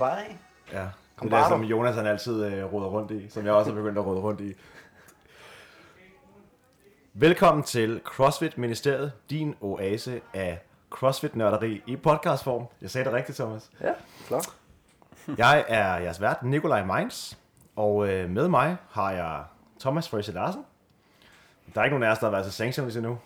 bare af. Ja, Kom det er som. Jonas han altid øh, råder rundt i, som jeg også har begyndt at råde rundt i. Velkommen til CrossFit Ministeriet, din oase af CrossFit-nørderi i podcastform. Jeg sagde det rigtigt, Thomas. Ja, flot. Jeg er jeres vært, Nikolaj Meins, og øh, med mig har jeg Thomas Frøse Larsen. Der er ikke nogen af os, der har været til sanctions endnu.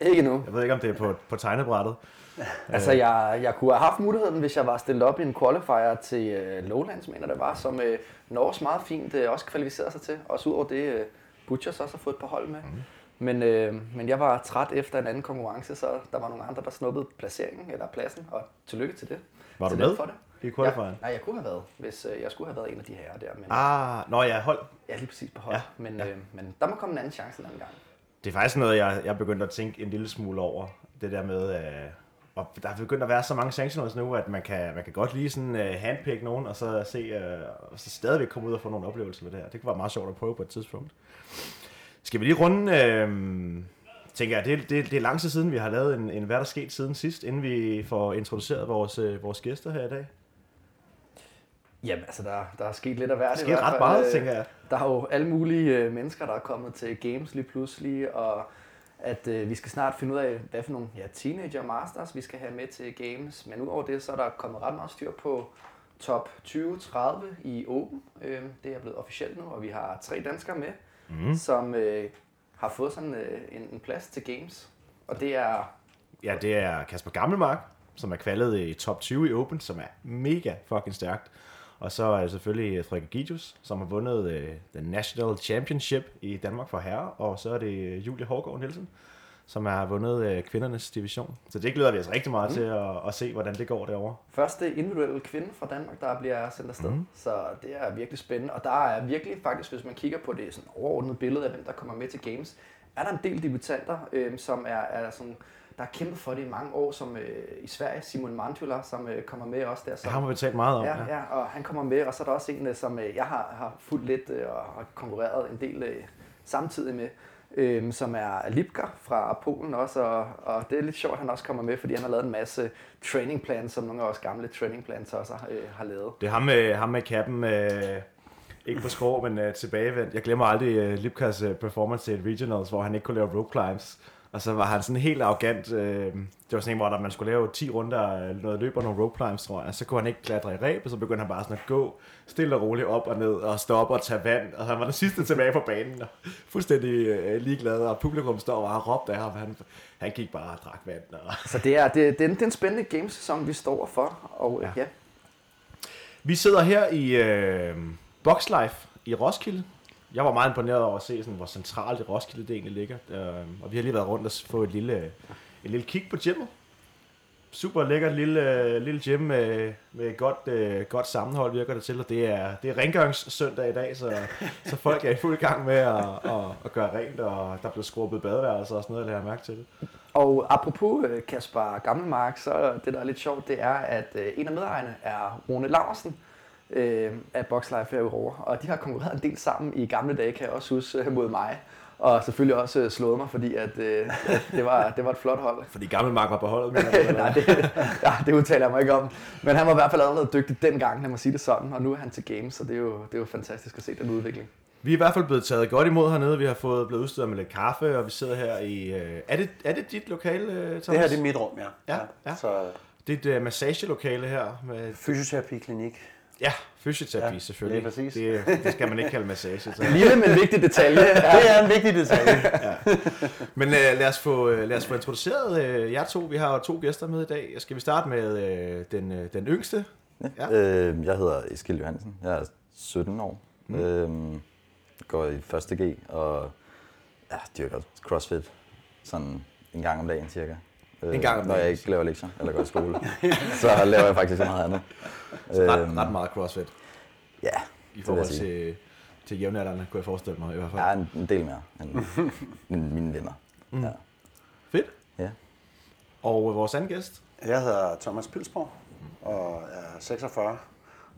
Ikke nu. Jeg ved ikke, om det er på, på tegnebrættet. Altså, jeg, jeg kunne have haft muligheden, hvis jeg var stillet op i en qualifier til uh, Lowlands, mener det var, som uh, Norges meget fint uh, også kvalificerede sig til. Også udover det, uh, Butchers også har fået et par hold med. Mm. Men, uh, men jeg var træt efter en anden konkurrence, så der var nogle andre, der snuppede placeringen eller pladsen, og tillykke til det. Var du med For det. i qualifieren? Ja, nej, jeg kunne have været, hvis uh, jeg skulle have været en af de herrer der. Men, Ah, nå ja, hold. Ja, lige præcis på hold. Ja, men, ja. Øh, men der må komme en anden chance en anden gang. Det er faktisk noget, jeg, jeg begyndte at tænke en lille smule over. Det der med, øh, og der er begyndt at være så mange sanctioners nu, at man kan, man kan godt lige sådan øh, handpick nogen, og så se, øh, og så stadigvæk komme ud og få nogle oplevelser med det her. Det kunne være meget sjovt at prøve på et tidspunkt. Skal vi lige runde, øh, tænker jeg, det, det, det er lang tid siden, vi har lavet en, en hvad der sket siden sidst, inden vi får introduceret vores, øh, vores gæster her i dag. Jamen, altså, der, der er sket lidt af hvert. Der i skete hvert ret meget, Øh, tænker jeg. Der er jo alle mulige øh, mennesker, der er kommet til games lige pludselig, og at øh, vi skal snart finde ud af, hvad for nogle ja, teenager masters vi skal have med til games. Men udover det, så er der kommet ret meget styr på top 20-30 i Open. Øh, det er blevet officielt nu, og vi har tre danskere med, mm. som øh, har fået sådan øh, en, en plads til games. Og det er Ja, det er Kasper Gammelmark, som er kvalet i top 20 i Open, som er mega fucking stærkt. Og så er det selvfølgelig Frederik Gidius, som har vundet øh, den National Championship i Danmark for herre. Og så er det Julie Hårgaard Nielsen, som har vundet øh, kvindernes division. Så det glæder vi os rigtig meget mm. til at, at se, hvordan det går derovre. første individuelle kvinde fra Danmark, der bliver sendt afsted. Mm. Så det er virkelig spændende. Og der er virkelig faktisk, hvis man kigger på det sådan overordnede billede af, hvem der kommer med til Games, er der en del debutanter, øh, som er, er sådan, der har kæmpet for det i mange år, som øh, i Sverige, Simon Mantula, som øh, kommer med også der. Som, har vi talt meget om. Ja, ja, og han kommer med, og så er der også en, øh, som øh, jeg har, har fulgt lidt øh, og har konkurreret en del øh, samtidig med, øh, som er Lipka fra Polen også, og, og det er lidt sjovt, at han også kommer med, fordi han har lavet en masse training plans, som nogle af os gamle training plans også øh, har lavet. Det er ham med, ham med kappen, øh, ikke på skrå, men øh, tilbagevendt. Jeg glemmer aldrig øh, Lipkas øh, performance til et regionals, hvor han ikke kunne lave rope climbs. Og så var han sådan helt arrogant. Øh, det var sådan en, hvor der, man skulle lave 10 runder, øh, noget løb og nogle rope climbs, tror jeg. Så kunne han ikke klatre i ræb, og så begyndte han bare sådan at gå stille og roligt op og ned og stoppe og tage vand. Og han var den sidste tilbage på banen, og fuldstændig øh, ligeglad. Og publikum står og råbte af ham. Han, han gik bare og drak vand. Og... Så det er, det, det, er en, det er en spændende gamesæson, vi står for, og ja. Ja. ja. Vi sidder her i øh, Boxlife i Roskilde. Jeg var meget imponeret over at se, sådan, hvor centralt i Roskilde det egentlig ligger. Øh, og vi har lige været rundt og få et lille, et lille kig på gymmet. Super lækkert lille, lille gym med, med godt, øh, godt sammenhold virker det til, og det er, det er rengøringssøndag i dag, så, så folk er i fuld gang med at, at, at gøre rent, og der bliver skrubbet badeværelser og sådan noget, jeg har mærke til det. Og apropos øh, Kasper Gammelmark, så det der er lidt sjovt, det er, at øh, en af medejerne er Rune Laversen øh, af Boxlife herovre. Og de har konkurreret en del sammen i gamle dage, kan jeg også huske, øh, mod mig. Og selvfølgelig også øh, slået mig, fordi at, øh, at det, var, det var et flot hold. Fordi Gammelmark var på holdet, mener Nej, det, ja, det udtaler jeg mig ikke om. Men han var i hvert fald allerede dygtig dengang, lad mig sige det sådan. Og nu er han til games, så det er jo, det er jo fantastisk at se den udvikling. Vi er i hvert fald blevet taget godt imod hernede. Vi har fået blevet udstyret med lidt kaffe, og vi sidder her i... Øh, er, det, er det dit lokale, Thomas? Det her det er mit rum, ja. Ja, ja. Så Det er et øh, massagelokale her. Med, fysioterapiklinik. Ja, fysioterapi Ja, selvfølgelig. lige præcis. Det, det skal man ikke kalde massage. Så. Lille, men vigtig detalje. Det er en vigtig detalje. Men øh, lad, os få, øh, lad os få introduceret øh, jer to. Vi har to gæster med i dag. Skal vi starte med øh, den, øh, den yngste? Ja. Øh, jeg hedder Eskil Johansen. Jeg er 17 år. Mm. Øhm, går i 1. G og ja, dyrker crossfit sådan en gang om dagen cirka. Øh, En gang om Når jeg ikke laver lektier eller går i skole. så laver jeg faktisk så meget andet. Så ret, Øhm, ret meget crossfit Ja, i forhold til, til jævnaldrende, kunne jeg forestille mig i hvert fald. Er en, en del mere end end mine venner. Mm. Ja. Fedt. ja. Og øh, vores anden gæst? Jeg hedder Thomas Pilsborg og er 46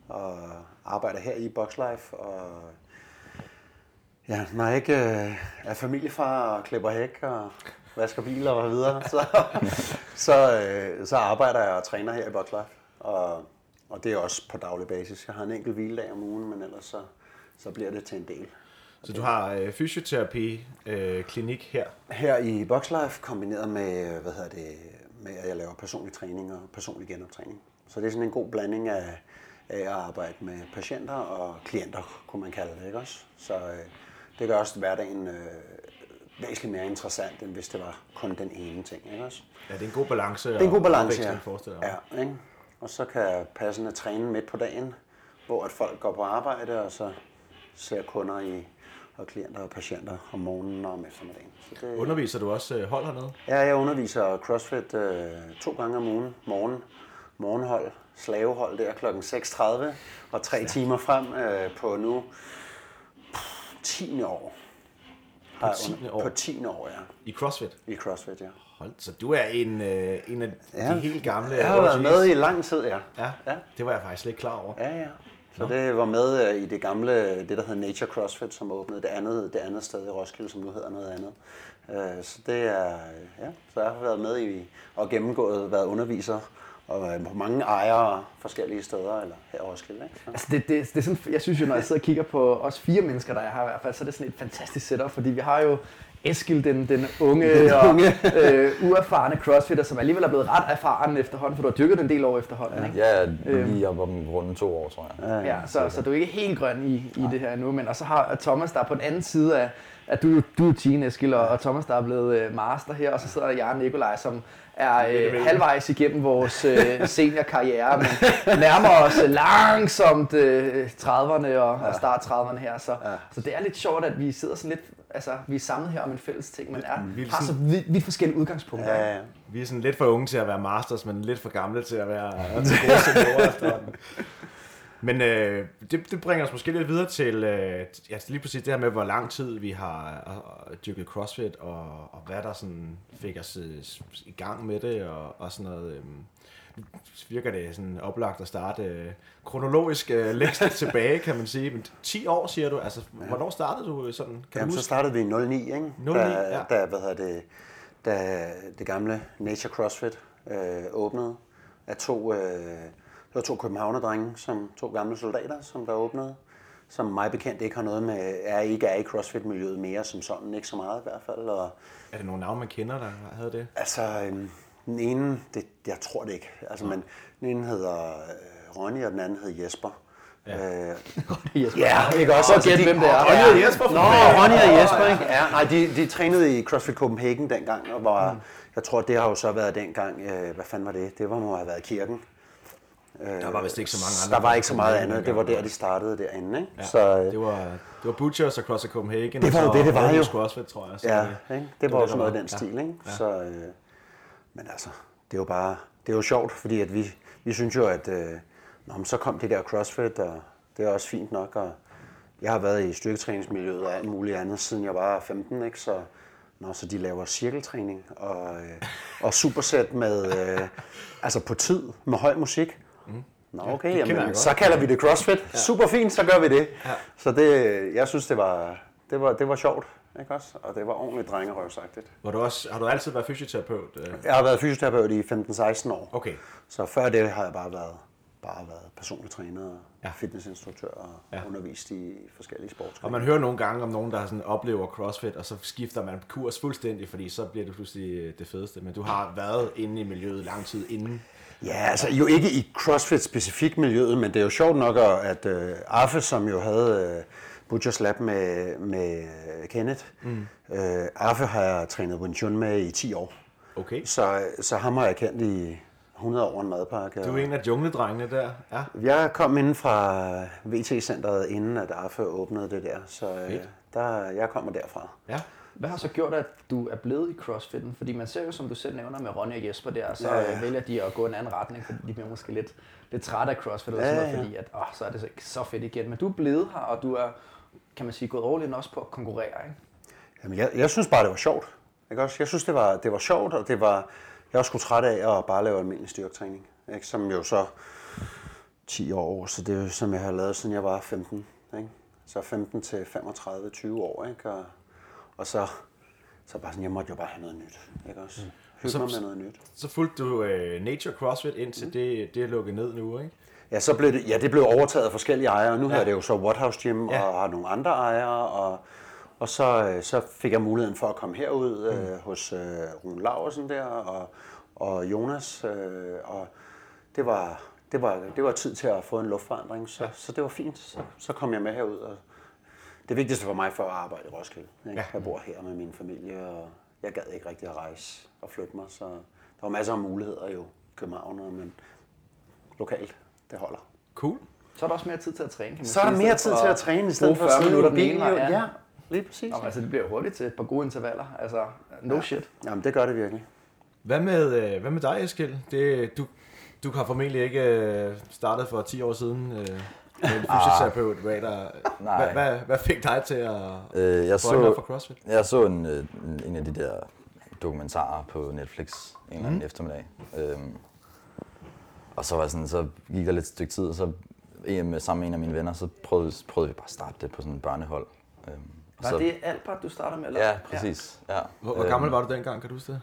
og arbejder her i Boxlife. Og ja, når jeg ikke øh, er familiefar og klipper hæk og vasker biler og videre, så, så, øh, så arbejder jeg og træner her i Boxlife. Og, og det er også på daglig basis. Jeg har en enkelt hviledag om ugen, men ellers så, så bliver det til en del. Så du har øh, fysioterapi øh, klinik her. Her i Boxlife kombineret med, hvad hedder det, med at jeg laver personlig træning og personlig genoptræning. Så det er sådan en god blanding af, af at arbejde med patienter og klienter, kunne man kalde det, ikke også? Så øh, det gør også hverdagen øh, væsentligt mere interessant, end hvis det var kun den ene ting, ikke også? Ja, det er en god balance. Det er en god balance, ja. Ja ikke? Og så kan jeg passende træne midt på dagen, hvor at folk går på arbejde, og så ser kunder i, og klienter og patienter om morgenen og om eftermiddagen. Så det, Underviser du også øh, hold hernede? Ja, jeg underviser CrossFit øh, to gange om ugen. Morgen, morgenhold, slavehold der kl. 6.30 og tre timer frem øh, på nu pff, 10. år. Har jeg 10. under- år? På 10. år, ja. I CrossFit? I CrossFit, ja. Hold, så du er en, øh, en af ja. de helt gamle Jeg har været med i lang tid, ja. Ja, Ja. det var jeg faktisk ikke klar over. Ja, ja. Så det var med øh, i det gamle, det der hedder Nature CrossFit, som åbnede det andet, det andet sted i Roskilde, som nu hedder noget andet. Øh, Så det er, ja, så jeg har været med i og gennemgået, været underviser og på mange ejere forskellige steder, eller her i Roskilde. Ikke? Så. Altså det, det, det er sådan, jeg synes jo, når jeg sidder og kigger på os fire mennesker, der er her i hvert fald, så er det sådan et fantastisk setup, fordi vi har jo Eskil, den, den unge, den unge. og øh, uerfarne crossfitter, som alligevel er blevet ret erfaren efterhånden, for du har dyrket den en del år efterhånden, ikke? Ja, lige op om runde to år, tror jeg. Ja, så, så du er ikke helt grøn i, i det her endnu, men og så har Thomas der er på den anden side af, at du, du er teen, Eskil, og, og Thomas der er blevet øh, master her, og så sidder der Jørgen Nikolaj, som er øh, halvvejs igennem vores øh, seniorkarriere, men nærmer os langsomt øh, 30'erne og, og start 30'erne her, så, så det er lidt sjovt, at vi sidder sådan lidt, altså vi er samlet her om en fælles ting, men er, Vi er har så vidt, vidt forskellige udgangspunkter. Ja, ja. Vi er sådan lidt for unge til at være masters, men lidt for gamle til at være til gode seniorer. Men øh, det, det bringer os måske lidt videre til øh, ja, lige præcis det her med, hvor lang tid vi har øh, dyrket CrossFit, og, og hvad der sådan fik os øh, i gang med det, og, og sådan noget. Øh, virker det sådan oplagt at starte øh, kronologisk øh, længst tilbage, kan man sige. Men 10 år, siger du. Altså, hvornår startede du sådan? Kan Jamen, du så startede vi i 09, ikke? 09, da, ja. da, hvad hedder det, da det gamle Nature CrossFit øh, åbnede af to, øh, det var to københavnerdrenge, som to gamle soldater, som der åbnede, som mig bekendt ikke har noget med, er ikke er i CrossFit-miljøet mere som sådan, ikke så meget i hvert fald. Og, Er det nogle navne, man kender, der havde det? altså, øhm, den ene, det, jeg tror det ikke, altså, men den ene hedder øh, Ronny, og den anden hedder Jesper. Ja. Øh, Jesper. Ja, ikke også? Så gæt, hvem det er. Ronny og Jesper, Nå. Ronny og Jesper, ikke? Ja, nej, de, de trænede i CrossFit Copenhagen dengang, og var, mm. jeg tror, det har jo så været dengang, øh, hvad fanden var det? Det var, må have været kirken. Der var vist ikke så mange andre. Der var ikke så meget andet, det var der, de startede derinde, ikke? Ja, Så, øh, det var, det var Butchers og CrossFit Copenhagen. Det var jo det, det var jo. CrossFit, tror jeg. Så ja, det- ikke? det var det, sådan noget der den stil, ikke? Ja. Så, øh, men altså, det er jo bare, det er jo sjovt, fordi at vi, vi synes jo, at øh, nå, men så kom det der CrossFit, og det er også fint nok, og jeg har været i styrketræningsmiljøet og alt muligt andet, siden jeg var 15, ikke? Så, nå, så de laver cirkeltræning og, øh, og supersæt med, øh, altså på tid, med høj musik. Nå, okay, jeg jamen, så kalder vi det CrossFit. Ja. Super fint, så gør vi det. Ja. Så det, jeg synes, det var, det var, det var sjovt, ikke også? Og det var ordentligt drengerøvsagtigt. Var du også, har du altid været fysioterapeut? øh? Jeg har været fysioterapeut i 15-16 år. Okay. Så før det har jeg bare været, bare været personlig træner og Ja. ja. fitnessinstruktør og Ja. ja. undervist i forskellige Og sportsgrene. man hører nogle gange om nogen, der sådan oplever CrossFit, og så skifter man kurs fuldstændig, fordi så bliver det pludselig det fedeste. Men du har været inde i miljøet lang tid inden. Ja, altså jo ikke i CrossFit-specifikt miljøet, men det er jo sjovt nok, at uh, Arfe, som jo havde uh, Butchers Lab med, med Kenneth, mm. uh, Arfe har jeg trænet Wing Chun med i 10 år. Okay. Så, så ham har jeg kendt i 100 år en madpakke. Du er en af jungledrengene der. Ja. Jeg kom inden fra VT-centret, inden at Arfe åbnede det der, så øh, der, jeg kommer derfra. ja. Hvad har så gjort, at du er blevet i crossfitten? Fordi man ser jo, som du selv nævner med Ronny og Jesper der, så Ja, ja, vælger de at gå en anden retning, fordi de bliver måske lidt, lidt trætte af crossfit, eller Ja, sådan noget, ja. fordi at, åh, så er det så, ikke så fedt igen. Men du er blevet her, og du er, kan man sige, gået all in også på at konkurrere, ikke? Jamen, jeg, jeg synes bare, det var sjovt. Ikke også? Jeg synes, det var, det var sjovt, og det var, jeg var sgu træt af at bare lave almindelig styrketræning. Ikke? Som jo så 10 år, så det er som jeg har lavet, siden jeg var 15. Ikke? Så 15 til 35, 20 år. Ikke? Og, og så, så bare sådan, jeg måtte jo bare have noget nyt. Ikke også? Hygge Så- mig med noget nyt. Så fulgte du uh, Nature CrossFit indtil mm. det, det er lukket ned nu, ikke? Ja, så blev det, ja, det blev overtaget af forskellige ejere. Nu ja. Ja. er det jo så Waterhouse Gym Ja. og har nogle andre ejere. Og, og så, øh, så fik jeg muligheden for at komme herud øh, Mm. hos øh, Rune Laversen der og, og Jonas. Øh, og det var, det, var, det var tid til at få en luftforandring, så, ja. så det var fint. Så, så kom jeg med herud. Og det vigtigste for mig for at arbejde i Roskilde. Ikke? Ja. Jeg bor her med min familie, og jeg gad ikke rigtig at rejse og flytte mig. Så der var masser af muligheder jo i København, men lokalt, det holder. Cool. Så er der også mere tid til at træne, kan man Så er der mere tid til at træne, i stedet for at 40 sidde minutter vej, jo. Ja, lige præcis. Nå, men altså, det bliver hurtigt til et par gode intervaller. Altså, no shit. Jamen, det gør det virkelig. Hvad med, øh, hvad med dig, Eskild? Det, du, du har formentlig ikke øh, startet for 10 år siden øh, med en fysioterapeut. Hvad, der, Nej. hvad, hvad, hvad fik dig til at Øh, jeg, så, for CrossFit? jeg så en, øh, en- en af de der dokumentarer på Netflix en eller anden Mhm. eftermiddag. Øhm, og så var sådan, så gik der lidt stykke tid, og så med, sammen med en af mine venner, så prøvede, prøvede vi bare at starte det på sådan en børnehold. Øhm, Var så, det Albert, du starter med? Eller? Ja, præcis. Ja. Hvor, hvor gammel var du dengang, kan du huske det?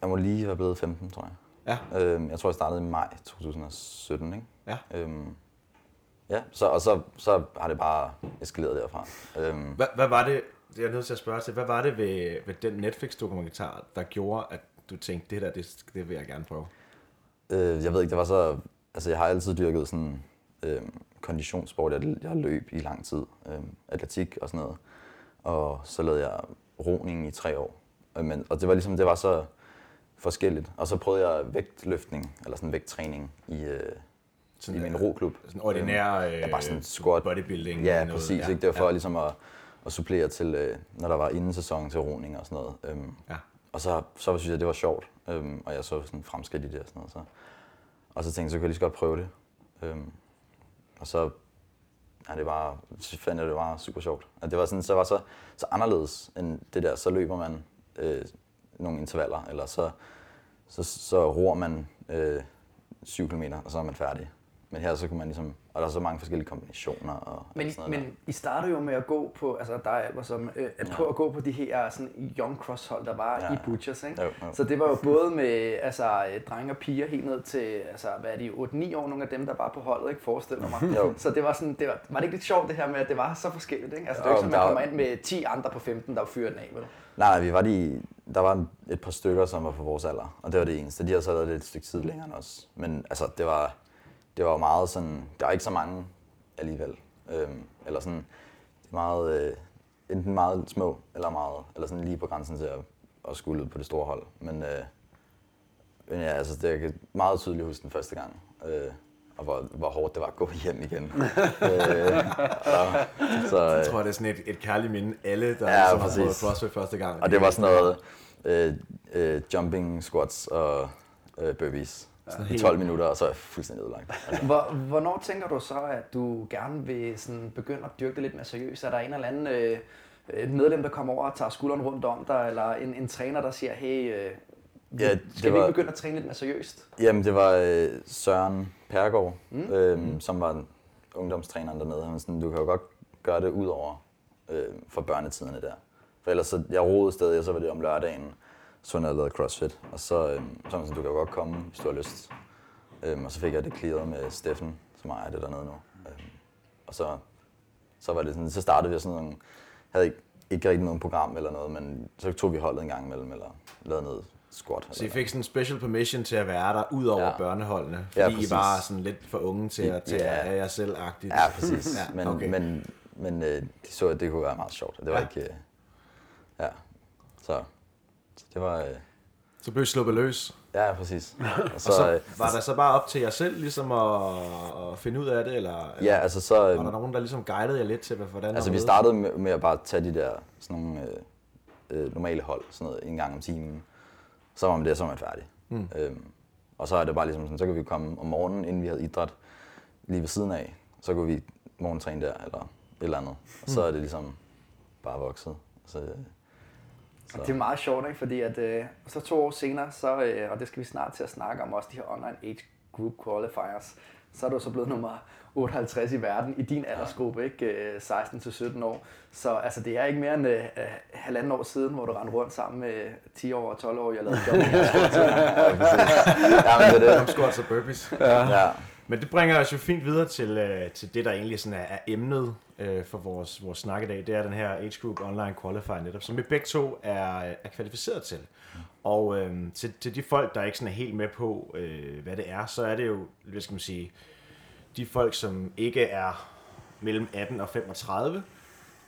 Jeg må lige være blevet 15, tror jeg. Ja. Øhm, jeg tror, jeg startede i maj 2017, ikke? Ja. Øhm, ja, så, og så, så har det bare eskaleret derfra. Øhm, Hvad, hvad var det, det er jeg nødt til at spørge til, hvad var det ved, ved den Netflix-dokumentar, der gjorde, at du tænkte, det der, det, det vil jeg gerne prøve? Øh, jeg ved ikke, det var så... Altså, jeg har altid dyrket sådan øh, konditionssport. Jeg, jeg løb i lang tid. Øh, atletik og sådan noget. Og så lavede jeg roning i tre år. Øh, men, og det var ligesom, det var så forskelligt. Og så prøvede jeg vægtløftning, eller sådan vægttræning i, øh, Sådan, i min øh, roklub. Sådan ordinær øh, ja, bare sådan squat. bodybuilding. Ja, noget. præcis. Ja, ikke? Det var for ja. ligesom at, at supplere til, øh, når der var inden sæson til roning og sådan noget. Øhm, Ja. og så, så synes jeg, det var sjovt, øhm, og jeg så sådan fremskridt i det og sådan noget. Så. Og så tænkte jeg, så kan jeg lige så godt prøve det. Øhm, og så, ja, det var, så fandt jeg, det var super sjovt. At det var sådan, så var så, så anderledes end det der, så løber man øh, nogle intervaller, eller så, så, så roer man øh, 7 km, og så er man færdig. Men her så kunne man ligesom, og der er så mange forskellige kombinationer og Men, sådan noget men I startede jo med at gå på, altså dig Albert, som, øh, at prøve at gå på de her sådan, young cross hold, der var Ja, i ja. Butchers, ikke? Jo, jo. Så det var jo både med altså, øh, drenge og piger helt ned til, altså, hvad er de, 8-9 år, nogle af dem, der var på holdet, ikke? Forestiller mig. Jo. Så det var sådan, det var, var det ikke lidt sjovt det her med, at det var så forskelligt, ikke? Altså det er Jo, ikke sådan, der man kommer ind med 10 andre på 15, der fyrer den af, vel? Nej, nej, vi var de, der var et par stykker, som var på vores alder, og det var det eneste. De har så været lidt et stykke tid længere end os. Men altså, det var, det var meget sådan, der var ikke så mange alligevel. Øhm, eller sådan, er meget, øh, enten meget små, eller meget, eller sådan lige på grænsen til at, at skulle ud på det store hold. Men, øh, men ja, altså, det er meget tydeligt huske den første gang. Øh, og hvor, hvor hårdt det var at gå hjem igen. øh, og, så, øh, Jeg tror, det er sådan et, et kærligt minde, alle, der Ja, ligesom har prøvet CrossFit første gang. Og det var sådan noget øh, øh, jumping squats og øh, burpees. Sådan I helt- 12 minutter, og så er jeg fuldstændig ødelagt. Altså, Hvor, hvornår tænker du så, at du gerne vil sådan begynde at dyrke det lidt mere seriøst? Er der en eller anden øh, et medlem, der kommer over og tager skulderen rundt om dig, eller en, en træner, der siger, hey, øh, Ja, ja, det skal vi var- ikke begynde at træne lidt mere seriøst? Jamen, det var øh, Søren Pergaard, mm. øh, som var ungdomstræneren dernede. Han var sådan, du kan jo godt gøre det ud over øh, for børnetiderne der. For ellers, så, jeg roede stadig, og så var det om lørdagen, så når jeg lavede CrossFit. Og så, øh, så sådan, du kan godt komme, hvis du har lyst. Øh, og så fik jeg det clearet med Steffen, som ejer det dernede nu. Øh, og så, så var det sådan, så startede vi sådan nogle, havde ikke, ikke rigtig noget program eller noget, men så tog vi holdet en gang imellem, eller lavede noget squat. Så I fik sådan en special permission til at være der, ud over ja. Ja. børneholdene, Ja, fordi I præcis. var sådan lidt for unge til at tage Ja. jer selv-agtigt. Ja, præcis. Ja, men, okay. men, men øh, de så, at det kunne være meget sjovt. Det var Ja. ikke... Øh, ja, så, så det var... Øh, Så blev I sluppet løs. ja, præcis. Og Og så øh, var der så bare op til jer selv ligesom at, at finde ud af det, eller, eller Ja, altså så... var Øh, der nogen, der ligesom guidede jer lidt til, hvad- hvordan altså vi startede med, med at bare tage de der sådan nogle øh, øh, normale hold, sådan noget en gang om timen. Så var man det, så var man færdig. Mm. Øhm, og så er det bare ligesom sådan, så kan vi komme om morgenen, inden vi havde idræt, lige ved siden af. Så kunne vi morgentræne der, eller et eller andet. Og så er det ligesom bare vokset. Så, øh, Så. Det er meget sjovt, ikke? fordi at, øh, så to år senere, så, øh, og det skal vi snart til at snakke om, også de her online age group qualifiers, så er du så blevet nummer 58 i verden i din aldersgruppe, ikke? Øh, 16-17 år. Så altså, det er ikke mere end øh, øh, halvanden år siden, hvor du rendte rundt sammen med 10 år og 12 år, jeg lavede job. ja, men det er det. Squats og burpees. Ja. Men det bringer os jo fint videre til, øh, til det, der egentlig sådan er, er emnet øh, for vores, vores snak i dag. Det er den her Age Group Online Qualifier netop, som vi begge to er, er kvalificeret til. Og øh, til, til de folk, der ikke sådan er helt med på, øh, hvad det er, så er det jo, hvad skal man sige, de folk, som ikke er mellem 18 og 35,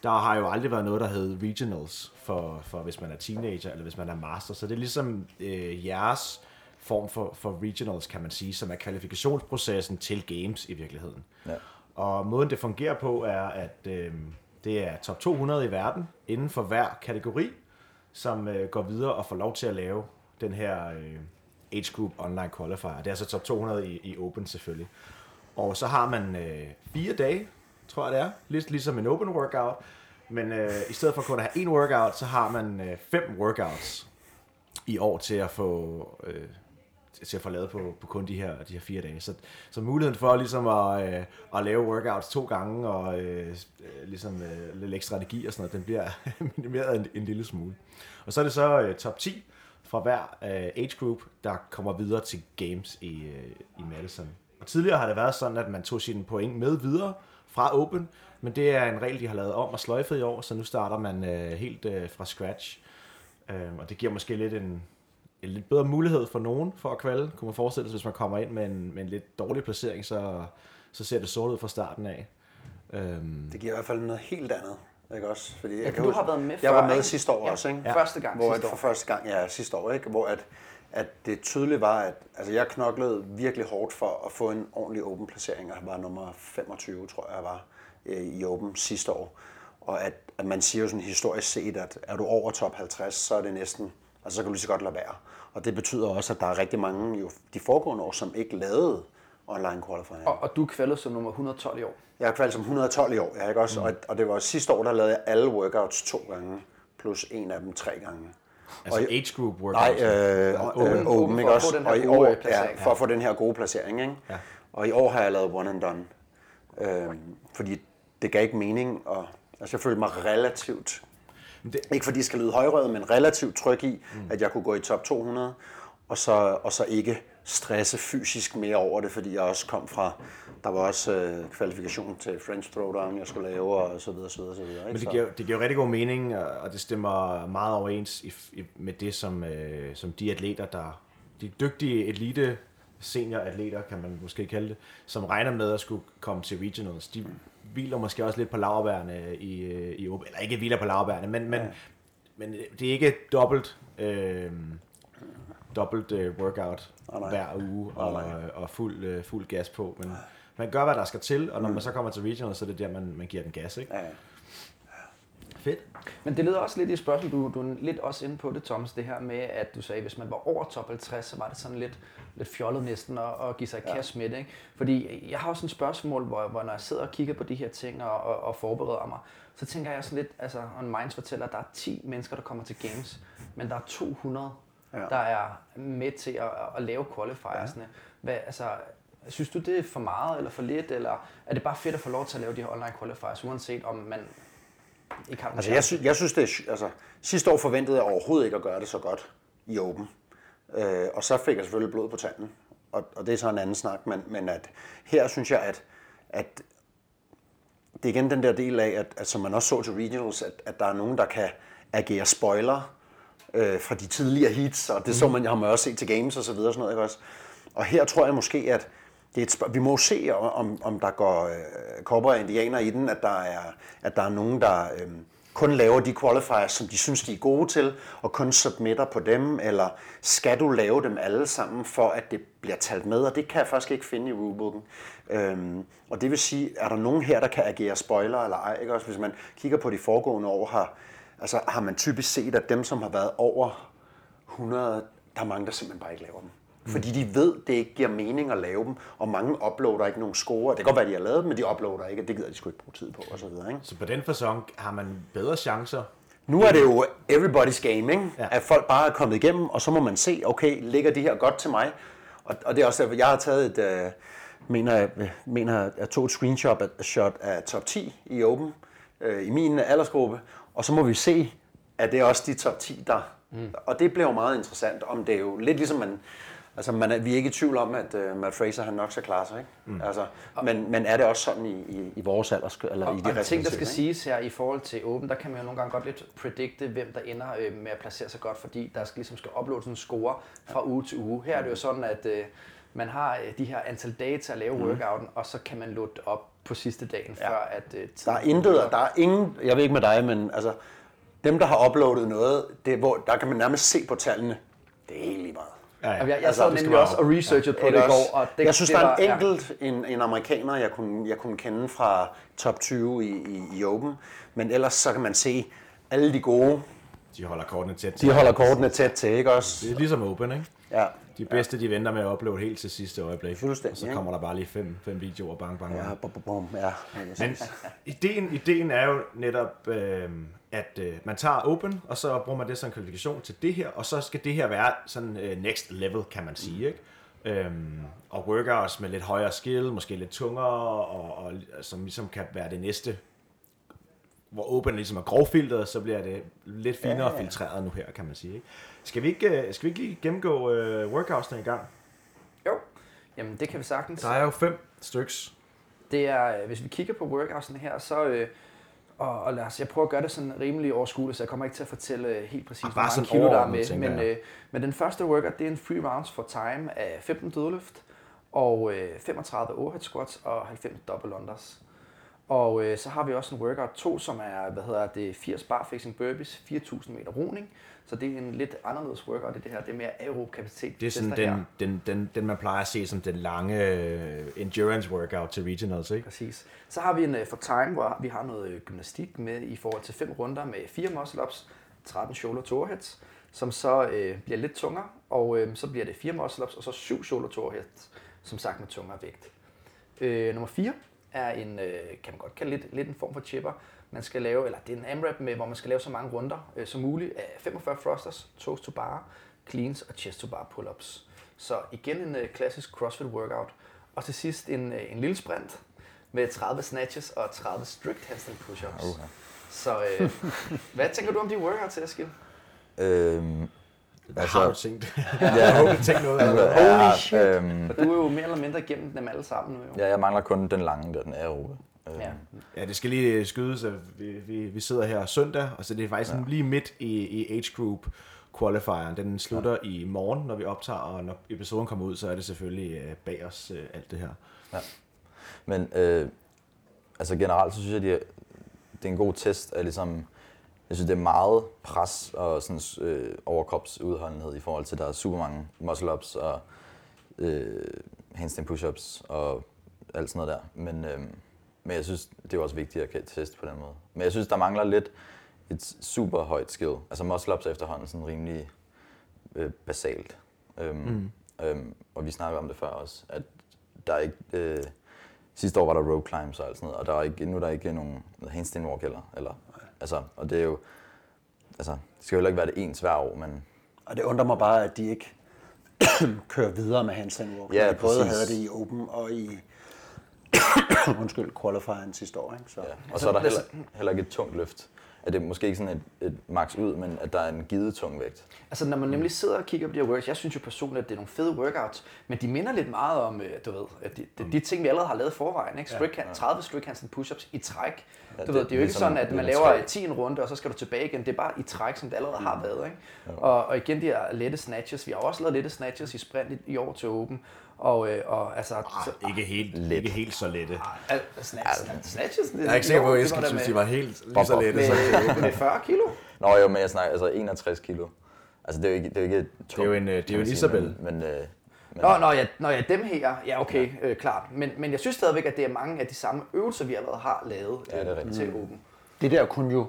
der har jo aldrig været noget, der hed regionals, for, for hvis man er teenager eller hvis man er master. Så det er ligesom øh, jeres form for, for regionals, kan man sige, som er kvalifikationsprocessen til games i virkeligheden. Ja. Og måden det fungerer på er, at øh, det er top 200 i verden inden for hver kategori, som øh, går videre og får lov til at lave den her øh, Age Group Online Qualifier. Det er altså top 200 i, i Open selvfølgelig. Og så har man øh, fire dage, tror jeg det er, lidt ligesom en Open Workout, men øh, i stedet for kun at have en workout, så har man øh, fem workouts i år til at få øh, til at få lavet på, på kun de her, de her fire dage. Så, så muligheden for ligesom at, øh, at lave workouts to gange og øh, øh ligesom øh, lidt ekstra strategi og sådan noget, den bliver minimeret en, en lille smule. Og så er det så øh, top 10 fra hver øh, age group, der kommer videre til games i, øh, i Madison. Og tidligere har det været sådan, at man tog sine point med videre fra Open, men det er en regel, de har lavet om og sløjfet i år, så nu starter man øh, helt øh, fra scratch. Øh, og det giver måske lidt en, en lidt bedre mulighed for nogen for at kvalde, kunne man forestille sig, hvis man kommer ind med en, med en lidt dårlig placering, så, så ser det sort ud fra starten af. Øhm, Det giver i hvert fald noget helt andet. Ikke også? Fordi jeg Ja, kan du huske- har været med Jeg før, var med ikke? sidste år Ja, også, ikke? ja. Første gang hvor sidste år. for første gang, ja, sidste år, ikke? Hvor at, at det tydeligt var, at altså, jeg knoklede virkelig hårdt for at få en ordentlig open placering, og jeg var nummer 25, tror jeg, jeg var øh, i open sidste år. Og at, at man siger jo sådan historisk set, at er du over top 50, så er det næsten, altså så kan du lige så godt lade være. Og det betyder også, at der er rigtig mange jo de foregående år, som ikke lavede online qualifying. Og, og du kvalede som nummer 112 i år. Jeg er som 112 i år, ja, ikke også? Mm. Og, og det var sidste år, der lavede jeg alle workouts to gange, plus en af dem tre gange. altså og age group Nej, workouts. øh, Open- øh, open ikke også? Og i år, ja, for at få den her gode placering, ikke? Ja. Og i år har jeg lavet one and done. Øh, fordi det gav ikke mening, og altså jeg følte mig relativt, det- ikke fordi det skal lyde højrøget, men relativt tryg i, mm. at jeg kunne gå i top 200, og så, og så ikke stresse fysisk mere over det, fordi jeg også kom fra, der var også øh, kvalifikation til French Throwdown, jeg skulle lave, og så videre, så videre, så videre. Ikke? Men det giver, det giver rigtig god mening, og og det stemmer meget overens i, i, med det, som, øh, som de atleter, der de dygtige elite senioratleter, kan man måske kalde det, som regner med at skulle komme til regionals, de hviler måske også lidt på lavbærene i, øh, i Open. Eller ikke hviler på lavbærene, men, men, men det er ikke dobbelt, øh, dobbelt øh, workout Nej, nej. hver uge og, nej. og fuld, øh, fuld gas på. Men man gør, hvad der skal til, og når Mm. man så kommer til regionals, så er det der, man, man giver den gas. Ikke? Ja, ja. Fedt. Men det leder også lidt i spørgsmål, du, du er lidt også inde på det, Thomas, det her med, at du sagde, at hvis man var over top 50, så var det sådan lidt, lidt fjollet næsten at, at give sig i kast med det. Ikke? Fordi jeg har også et spørgsmål, hvor, hvor når jeg sidder og kigger på de her ting og, og, og forbereder mig, så tænker jeg sådan lidt, altså On Minds fortæller, at der er 10 mennesker, der kommer til Games, men der er 200, Ja. ja. der er med til at, at lave qualifiersne. Hvad, altså, synes du, det er for meget eller for lidt, eller er det bare fedt at få lov til at lave de her online qualifiers, uanset om man ikke har den Altså, jeg, sy- jeg synes, det er... Altså, sidste år forventede jeg overhovedet ikke at gøre det så godt i Open. Øh, og så fik jeg selvfølgelig blod på tanden. Og, og det er så en anden snak. Men, men at her synes jeg, at, at det er igen den der del af, at, at som man også så til regionals, at, at der er nogen, der kan agere spoiler øh, fra de tidligere heats, og det så man, har man også set til games og så videre og sådan noget, ikke også? Og her tror jeg måske, at det er et spørg- vi må jo se, om, om der går øh, kopper og indianer i den, at der er, at der er nogen, der øh, kun laver de qualifiers, som de synes, de er gode til, og kun submitter på dem, eller skal du lave dem alle sammen, for at det bliver talt med, og det kan jeg faktisk ikke finde i rulebooken. Øhm, og det vil sige, er der nogen her, der kan agere spoiler eller ej? Ikke? Også hvis man kigger på de foregående år, har, altså, har man typisk set, at dem, som har været over 100, der er mange, der simpelthen bare ikke laver dem. Fordi de ved, det ikke giver mening at lave dem, og mange uploader ikke nogen score. Det kan godt være, de har lavet dem, men de uploader ikke, og det gider de sgu ikke bruge tid på, og så videre, ikke? Så på den fasong har man bedre chancer. Nu er det jo everybody's game, ikke? Ja. Ja. at folk bare er kommet igennem, og så må man se, okay, ligger de her godt til mig? Og, og det er også derfor, jeg har taget et, øh, mener, jeg, mener, jeg tog et screenshot af, shot af top 10 i Open, øh, i min aldersgruppe, og så må vi se, at det er også de top 10, der... Mm. Og det bliver jo meget interessant, om det er jo lidt ligesom man... Altså, man er, vi er ikke i tvivl om, at uh, Matt Fraser han nok skal klare sig, ikke? Mm. Altså, men, men er det også sådan i, i, i vores alder, eller Og, i de og ting, der skal ikke? siges her i forhold til Open, der kan man jo nogle gange godt lidt predikte, hvem der ender øh, med at placere sig godt, fordi der skal, ligesom skal uploades en score fra uge til uge. Her er det jo sådan, at øh, man har øh, de her antal dage til at lave workouten, og så kan man det op på sidste dagen, Ja. før at øh, Der er intet, går. der er ingen, jeg ved ikke med dig, men altså, dem, der har uploadet noget, det, hvor, der kan man nærmest se på tallene, det er helt lige meget. Ja, ja. Jeg, jeg Altså, sad det nemlig også og researchede på det Ikke i går, og det, jeg synes, det der er en ja. enkelt, en, en amerikaner, jeg kunne, jeg kunne kende fra top 20 i, i, i Open, men ellers så kan man se, alle de gode, De holder kortene tæt. de holder kortene tæt til, ikke også? Det er ligesom Open, ikke? Ja, De bedste, de venter med at uploade helt til sidste øjeblik. Fuldstændig, Og så kommer der bare lige fem, fem videoer, bang, bang, ja, bang. bum, bum, bum, ja. Men ideen, ideen er jo netop, øh, at øh, man tager Open, og så bruger man det som kvalifikation til det her, og så skal det her være sådan øh, next level, kan man sige, ikke? Øhm, og workouts med lidt højere skill, måske lidt tungere, og, og som ligesom kan være det næste, hvor Open ligesom er grovfiltret, så bliver det lidt finere ja, ja. filtreret nu her, kan man sige. Ikke? Skal, vi ikke, øh, skal vi ikke lige gennemgå øh, workoutsene i gang? Jo, jamen det kan vi sagtens. Der er jo fem styks. Det er, øh, hvis vi kigger på workoutsene her, så... Øh, og, og lad os, jeg prøver at gøre det sådan rimelig overskueligt, så jeg kommer ikke til at fortælle øh, helt præcis, Ah, hvor bare mange kilo der er med. Men, øh, men den første workout, det er en free rounds for time af 15 dødløft, og øh, 35 overhead squats og 90 double unders. Og øh, så har vi også en workout 2, som er, hvad hedder det, 80 bar fixing burpees, 4.000 meter roning. Så det er en lidt anderledes workout i det her. Det er mere aerob kapacitet. Det er sådan tester her. den, den, den, den, man plejer at se som den lange øh, endurance workout til regionals, ikke? Præcis. Så har vi en uh, for time, hvor vi har noget øh, gymnastik med i forhold til fem runder med fire muscle ups, 13 shoulder to overheads, som så øh, bliver lidt tungere, og øh, så bliver det fire muscle ups, og så syv shoulder to overheads, som sagt med tungere vægt. Øh, nummer 4 er en, øh, kan man godt kalde lidt, lidt en form for chipper. Man skal lave, eller det er en AMRAP med, hvor man skal lave så mange runder øh, som muligt af 45 thrusters, toes to bar, cleans og chest to bar pull-ups. Så igen en øh, klassisk CrossFit workout. Og til sidst en, øh, en lille sprint med 30 snatches og 30 strict handstand push-ups. Okay. Så øh, hvad tænker du om de workouts, Eskild? Øhm, Altså- har du tænkt? ja, Jeg håber, du tænkt noget. altså, Altså, jeg, shit. Øhm, Du er jo mere eller mindre igennem dem alle sammen nu. Jo. ja, jeg mangler kun den lange, der den aerobe. Øhm, Ja. ja, det skal lige skydes, at vi, vi, vi sidder her søndag, og så det er faktisk ja. lige midt i, i age group qualifieren. Den slutter ja. i morgen, når vi optager, og når episoden kommer ud, så er det selvfølgelig øh, bag os øh, alt det her. Men øh, altså generelt, så synes jeg, det er, det er en god test af ligesom, jeg synes, det er meget pres og sådan, øh, overkropsudholdenhed i forhold til, der er super mange muscle-ups og øh, handstand push-ups og alt sådan noget der. Men, øh, men jeg synes, det er også vigtigt at teste på den måde. Men jeg synes, der mangler lidt et super højt skill. Altså muscle-ups er efterhånden sådan rimelig øh, basalt. Øhm, mm. øhm, og vi snakker om det før også, at der er ikke... Øh, sidste år var der rope climbs og alt sådan noget, og der er ikke, nu er der ikke nogen handstand walk heller. Eller, altså, og det er jo... Altså, det skal jo heller ikke være det ens hver år, men Og det undrer mig bare, at de ikke kører videre med handstand walk. Ja, de både havde det i Open og i undskyld, qualifieren sidste år. Ikke? Så, ja. Og så er der heller, heller ikke et tungt løft. At det er måske ikke sådan et, et max ud, men at der er en givet tung vægt. Altså når man nemlig sidder og kigger på de her workouts, jeg synes jo personligt, at det er nogle fede workouts, men de minder lidt meget om, øh, du ved, at de, de, de ting, vi allerede har lavet i forvejen, ikke? Strict, ja, 30 strict handstand push-ups i træk. Ja, Du det- ved, det er jo ikke sådan, at man laver tre. 10 en runde, og så skal du tilbage igen. Det er bare i træk, som det allerede har været. Ikke? Og, og igen de her lette snatches. Vi har også lavet lette snatches i sprint i, i år til Open. Og, øh, og altså... Så, Ah, ikke helt, Let. ikke helt så lette. al, snatches, snatches, det, Jeg er ikke sikker på, at da synes, de var helt lige så lette. med, med 40 kilo. Nå jo, men jeg snakker altså 61 kilo. Altså det er jo ikke, det er jo ikke tungt, Det er jo en, øh, det er jo en Isabel. Men, men, øh, men Nå, når jeg, når jeg dem her, ja okay, øh, klart. Men, men jeg synes stadigvæk, at det er mange af de samme øvelser, vi allerede har lavet Ja, det er øh, rigtigt. til Open. det der kunne jo,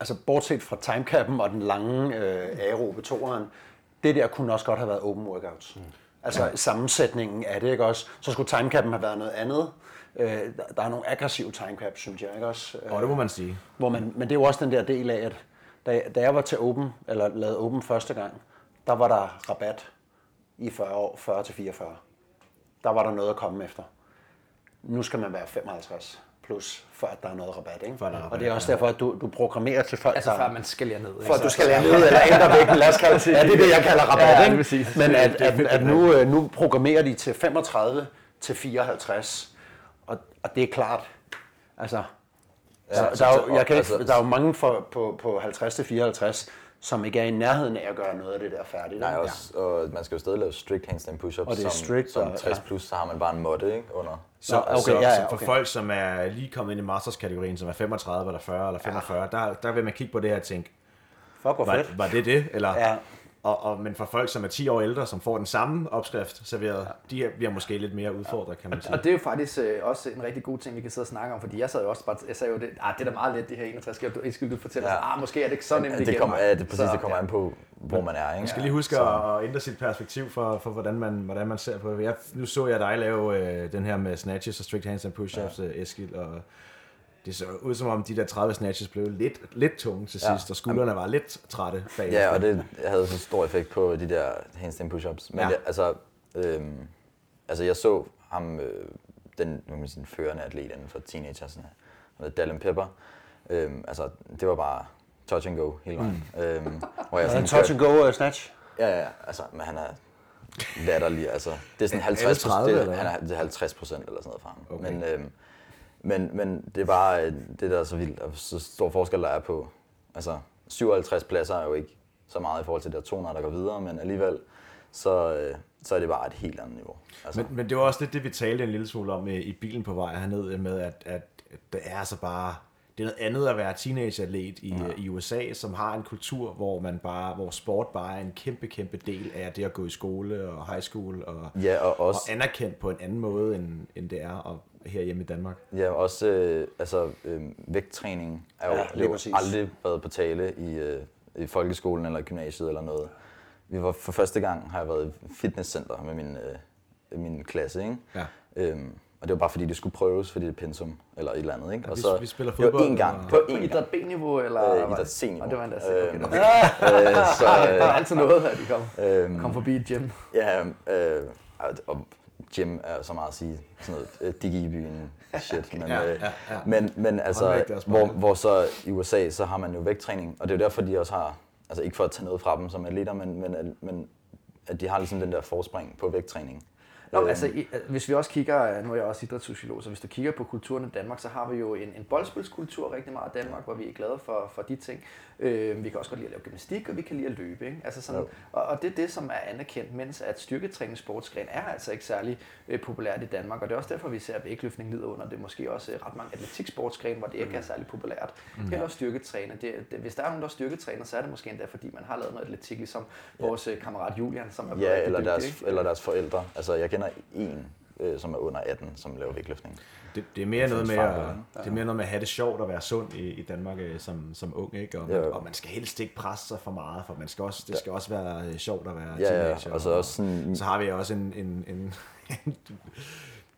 altså bortset fra timecappen og den lange øh, aerobe toeren, det der kunne også godt have været open workouts. Mm. Altså ja. sammensætningen af det, ikke også? Så skulle timecappen have været noget andet. Øh, der, der er nogle aggressive timecaps, synes jeg, ikke også? Og det må man sige. hvor man, men det er jo også den der del af, at da, da jeg var til Open, eller lavede Open første gang, der var der rabat i 40 år, 40 til 44. Der var der noget at komme efter. Nu skal man være 55 plus, for at der er noget rabat. Ikke? For at der er og rabat, det er også ja. derfor, at du, du programmerer til folk, Altså der... før man skalerer ned. ikke? for at du skal lære ned eller ændre vægten, lad os kalde det. Ja, det er det, jeg kalder rabat, Ja, ikke? Men at, at, at nu, øh, nu programmerer de til 35 til 54, og, og det er klart, altså, ja, så, der, er jo, jeg kan ikke, altså- der er jo mange for, på, på 50 til 54, som ikke er i nærheden af at gøre noget af det der færdigt. Nej, også, og man skal jo stadig lave strict handstand push-ups. Og det er som, strict, som og- 60 ja. plus, så har man bare en måtte ikke, under. Så, Nå, okay, okay, så, ja, ja, så for okay. folk, som er lige kommet ind i masters-kategorien, som er 35 eller 40 eller 45, ja. der, der vil man kigge på det her og tænke, Fuck, hvor var, fedt. var det det? Eller, Ja. Og, og, men for folk, som er 10 år ældre, som får den samme opskrift serveret, de her bliver måske lidt mere udfordret, kan man sige. Og det er jo faktisk øh, også en rigtig god ting, vi kan sidde og snakke om, fordi jeg sad jo også bare, jeg sagde jo, det, ah, det er da meget let, det her 61 skal du, skal du fortælle Ja. os, ah, måske er det ikke så nemt det kommer, ja, det, præcis, Så, det kommer ja. an på, hvor man er. Ikke? Man skal lige huske at, at ændre sit perspektiv for, for hvordan, man, hvordan man ser på det. Jeg, nu så jeg dig lave øh, den her med snatches og strict hands and push-ups, ja. Eskild, og det så ud som om de der 30 snatches blev lidt, lidt tunge til Ja. sidst, og skuldrene var lidt trætte bagefter. Ja, og det havde så stor effekt på de der handstand push-ups. Men Ja. ja. det, altså, øhm, altså, jeg så ham, øh, den, man sige, den førende atlet inden for teenagers, han hedder Dallin Pepper. Øhm, altså, det var bare touch and go hele vejen. Mm. Øhm, hvor jeg Ja, sådan touch and go uh, snatch. Ja, ja, altså, men han er latterlig, altså. Det er sådan Er 50 alle 30 det, eller han er, det er 50 procent eller sådan noget for ham. Okay. Men, øhm, men, men det er bare øh, det, der er så vildt, og så stor forskel, der er på, altså 57 pladser er jo ikke så meget i forhold til de der 200, der går videre, men alligevel, så, øh, så er det bare et helt andet niveau. Altså, Men, men det var også lidt det, vi talte en lille smule om øh, i bilen på vej herned, med at, at det er altså bare... Det er noget andet at være teenageatlet i, ja. i USA, som har en kultur, hvor man bare, hvor sport bare er en kæmpe, kæmpe del af det at gå i skole og high school, og, ja, og og også, anerkendt på en anden måde, end, end det er og herhjemme i Danmark. ja, også øh, altså, øh, vægttræning er jo, Ja, det jo aldrig været på tale i, øh, i folkeskolen eller gymnasiet eller noget. Vi var for første gang, har jeg været i fitnesscenter med min, øh, min klasse, ikke? Ja. Øhm, og det var bare fordi, det skulle prøves, fordi det er pensum, eller et eller andet, ikke? Ja, og så, vi spiller Det var fodbold, én gang. og- Det var én idræt B-niveau, eller? Øh, idræt C-niveau. Og det var endda C, okay, Øhm, det var Øh, så, Der er øh, altid noget, at de kom, øhm, kom forbi et gym. ja, øh, og gym er så meget at sige, sådan noget øh, digge i byen shit. Men, Ja, øh, ja, ja. men, men altså, hvor, hvor så i USA, så har man jo vægttræning, og det er jo derfor, de også har, altså ikke for at tage noget fra dem som atleter, men, men, men at de har ligesom den der forspring på vægttræning. Nå, Øhm, altså, i, hvis vi også kigger, nu er jeg også idrætssociolog, så hvis du kigger på kulturen i Danmark, så har vi jo en, en boldspilskultur rigtig meget i Danmark, hvor vi er glade for, for de ting. Øh, vi kan også godt lide at lave gymnastik, og vi kan lide at løbe. Ikke? Altså sådan, Jo. og, og det er det, som er anerkendt, mens at styrketræningssportsgren er altså ikke særlig øh, populært i Danmark, og det er også derfor, vi ser, vægtløftning lider under det. er Måske også øh, ret mange atletiksportsgrene, hvor det ikke er særlig populært. Mm. Heller styrketræne. Det, det, hvis der er nogen, der er styrketræner, så er det måske endda, fordi man har lavet noget atletik, ligesom vores øh, kammerat Julian, som er Ja, eller dygtig, deres, ikke? eller deres forældre. Altså, jeg kender en, øh, som er under 18, som laver vægtløftning. Det, det, er mere noget med at, det er mere noget med at have det sjovt at være sund i, i Danmark øh, som, som ung, ikke? Og, man, Ja. og man skal helst ikke presse sig for meget, for man skal også, det skal også være øh, sjovt at være Ja, teenager. ja, og så også sådan, så har vi også en, en, en, en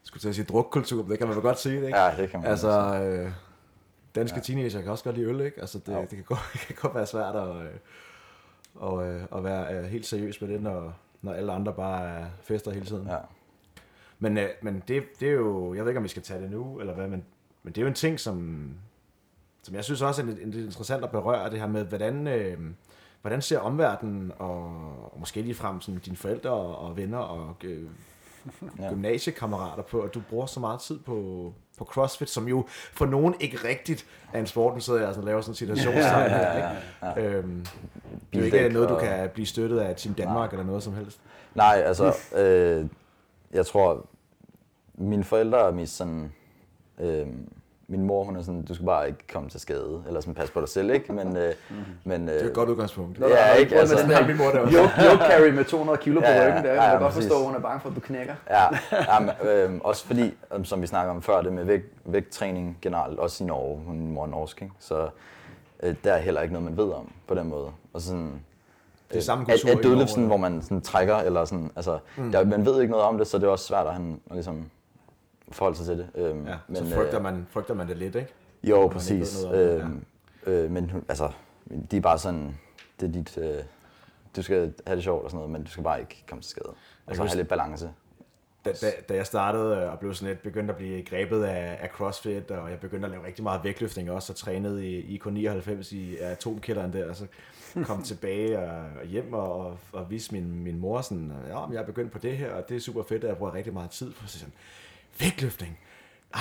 skulle til at sige drukkultur, men det kan man vel godt sige, ikke? Ja, det kan man Altså, øh, danske ja. teenager kan også godt lide øl, ikke? Altså, det, det, kan, godt, det kan godt være svært at, øh, og, øh, at være øh, helt seriøs med det, når, når alle andre bare er fester hele tiden. ja. Men, øh, men det, det er jo, jeg ved ikke, om vi skal tage det nu, eller hvad, men, men det er jo en ting, som, som jeg synes også er lidt, interessant at berøre, det her med, hvordan, øh, hvordan ser omverdenen, og, og måske lige frem sådan, dine forældre og, og venner og øh, Ja. gymnasiekammerater på, at du bruger så meget tid på, på CrossFit, som jo for nogen ikke rigtigt er en sport, nu sidder jeg og laver sådan en situationstegn Ja, her, ja, ikke? ja, ja. Øhm, det er jo ikke noget, du kan blive støttet af Team Danmark eller noget som helst. Nej, altså, øh, jeg tror, mine forældre er mest sådan, øh, min mor, hun er sådan, du skal bare ikke komme til skade, eller sådan passe på dig selv, ikke? Men, øh, men øh, Det er et godt udgangspunkt. Ja, ikke? Altså, Altså, min mor der også. Yoke, carry med 200 kilo på Ja, ryggen, der. ja, Jeg kan ja, godt forstå, at hun er bange for, at du knækker. Ja, ja men, øh, også fordi, øh, som vi snakker om før, det med vægt, vægttræning generelt, også i Norge, hun min mor er norsk, ikke? så øh, der er heller ikke noget, man ved om på den måde. Og sådan, Det er samme at, kultur at i dødløft, sådan, Norge, hvor man sådan, trækker, eller sådan, altså, mm. der, man ved ikke noget om det, så det er også svært at, han, at ligesom, forholde sig til det. Øhm, Ja, men, så frygter øh, man, frygter man det lidt, ikke? Jo, ikke præcis. noget Øhm, øh, men altså, de er bare sådan, det er dit, øh, du skal have det sjovt og sådan noget, men du skal bare ikke komme til skade. Og så have huske- lidt balance. da, da, da jeg startede øh, og blev sådan lidt begyndt at blive grebet af, af CrossFit, og jeg begyndte at lave rigtig meget vægtløftning også, og trænede i IK99 i atomkælderen der, og så kom tilbage og, og hjem og, og, og viste min, min mor sådan, ja, jeg er begyndt på det her, og det er super fedt, og jeg bruger rigtig meget tid på sådan, vægtløftning, ej,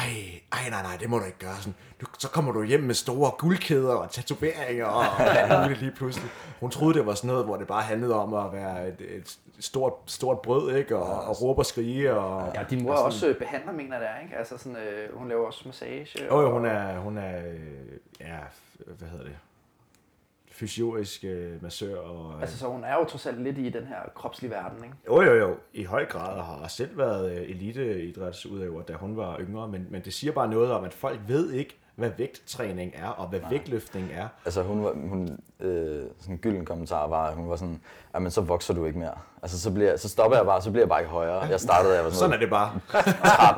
ej, nej, nej, det må du ikke gøre. Sådan, du, så kommer du hjem med store guldkæder og tatoveringer og muligt lige pludselig. Hun troede, det var sådan noget, hvor det bare handlede om at være et, et stort, stort brød, ikke? Og, og råbe og skrige. Og, Ja, din mor er også øh, behandler, mener jeg, det er, ikke? Altså sådan, øh, hun laver også massage. Jo, jo, hun er, hun er, øh, ja, hvad hedder det, fysiorisk øh, massør. Og, Altså, så hun er jo trods alt lidt i den her kropslige verden, ikke? Jo, jo, jo. I høj grad og har selv været øh, eliteidrætsudøver, da hun var yngre. Men, men det siger bare noget om, at folk ved ikke, hvad vægttræning er, og hvad Nej. vægtløftning er. Altså hun, var, hun øh, sådan en gylden kommentar var, at hun var sådan, men så vokser du ikke mere. Altså så, bliver, så stopper jeg bare, så bliver jeg bare ikke højere. Jeg startede, jeg var sådan, Sådan er det bare.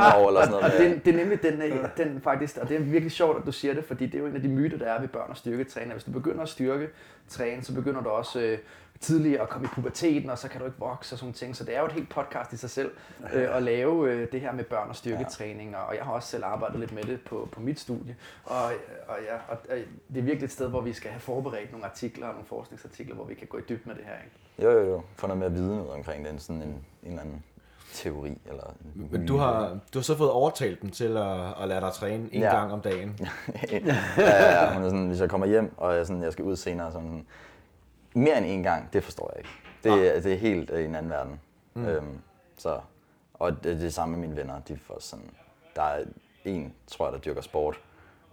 13 år eller sådan noget. Og det, det er nemlig den, øh, den faktisk, og det er virkelig sjovt, at du siger det, fordi det er jo en af de myter, der er ved børn og styrketræne. Hvis du begynder at styrke træne, så begynder du også øh, tidligere at komme i puberteten, og så kan du ikke vokse og sådan ting. Så det er jo et helt podcast i sig selv øh, at lave øh, det her med børn og styrketræning, og jeg har også selv arbejdet lidt med det på, på mit studie. Og, og, ja, og, og det er virkelig et sted, hvor vi skal have forberedt nogle artikler og nogle forskningsartikler, hvor vi kan gå i dybden med det her. Ikke? Jo, jo, jo. Få noget mere viden ud omkring den, sådan en, en eller anden teori. Eller en Men du har, du har så fået overtalt dem til at, at lade dig træne en Ja. gang om dagen. ja, ja, ja, hun er sådan, hvis jeg kommer hjem, og jeg, sådan, jeg skal ud senere, sådan, mere end en gang, det forstår jeg ikke. Det, det er helt øh, en anden verden. Mm. Øhm, så, og det, det er samme med mine venner. De får sådan, der er en, tror jeg, der dyrker sport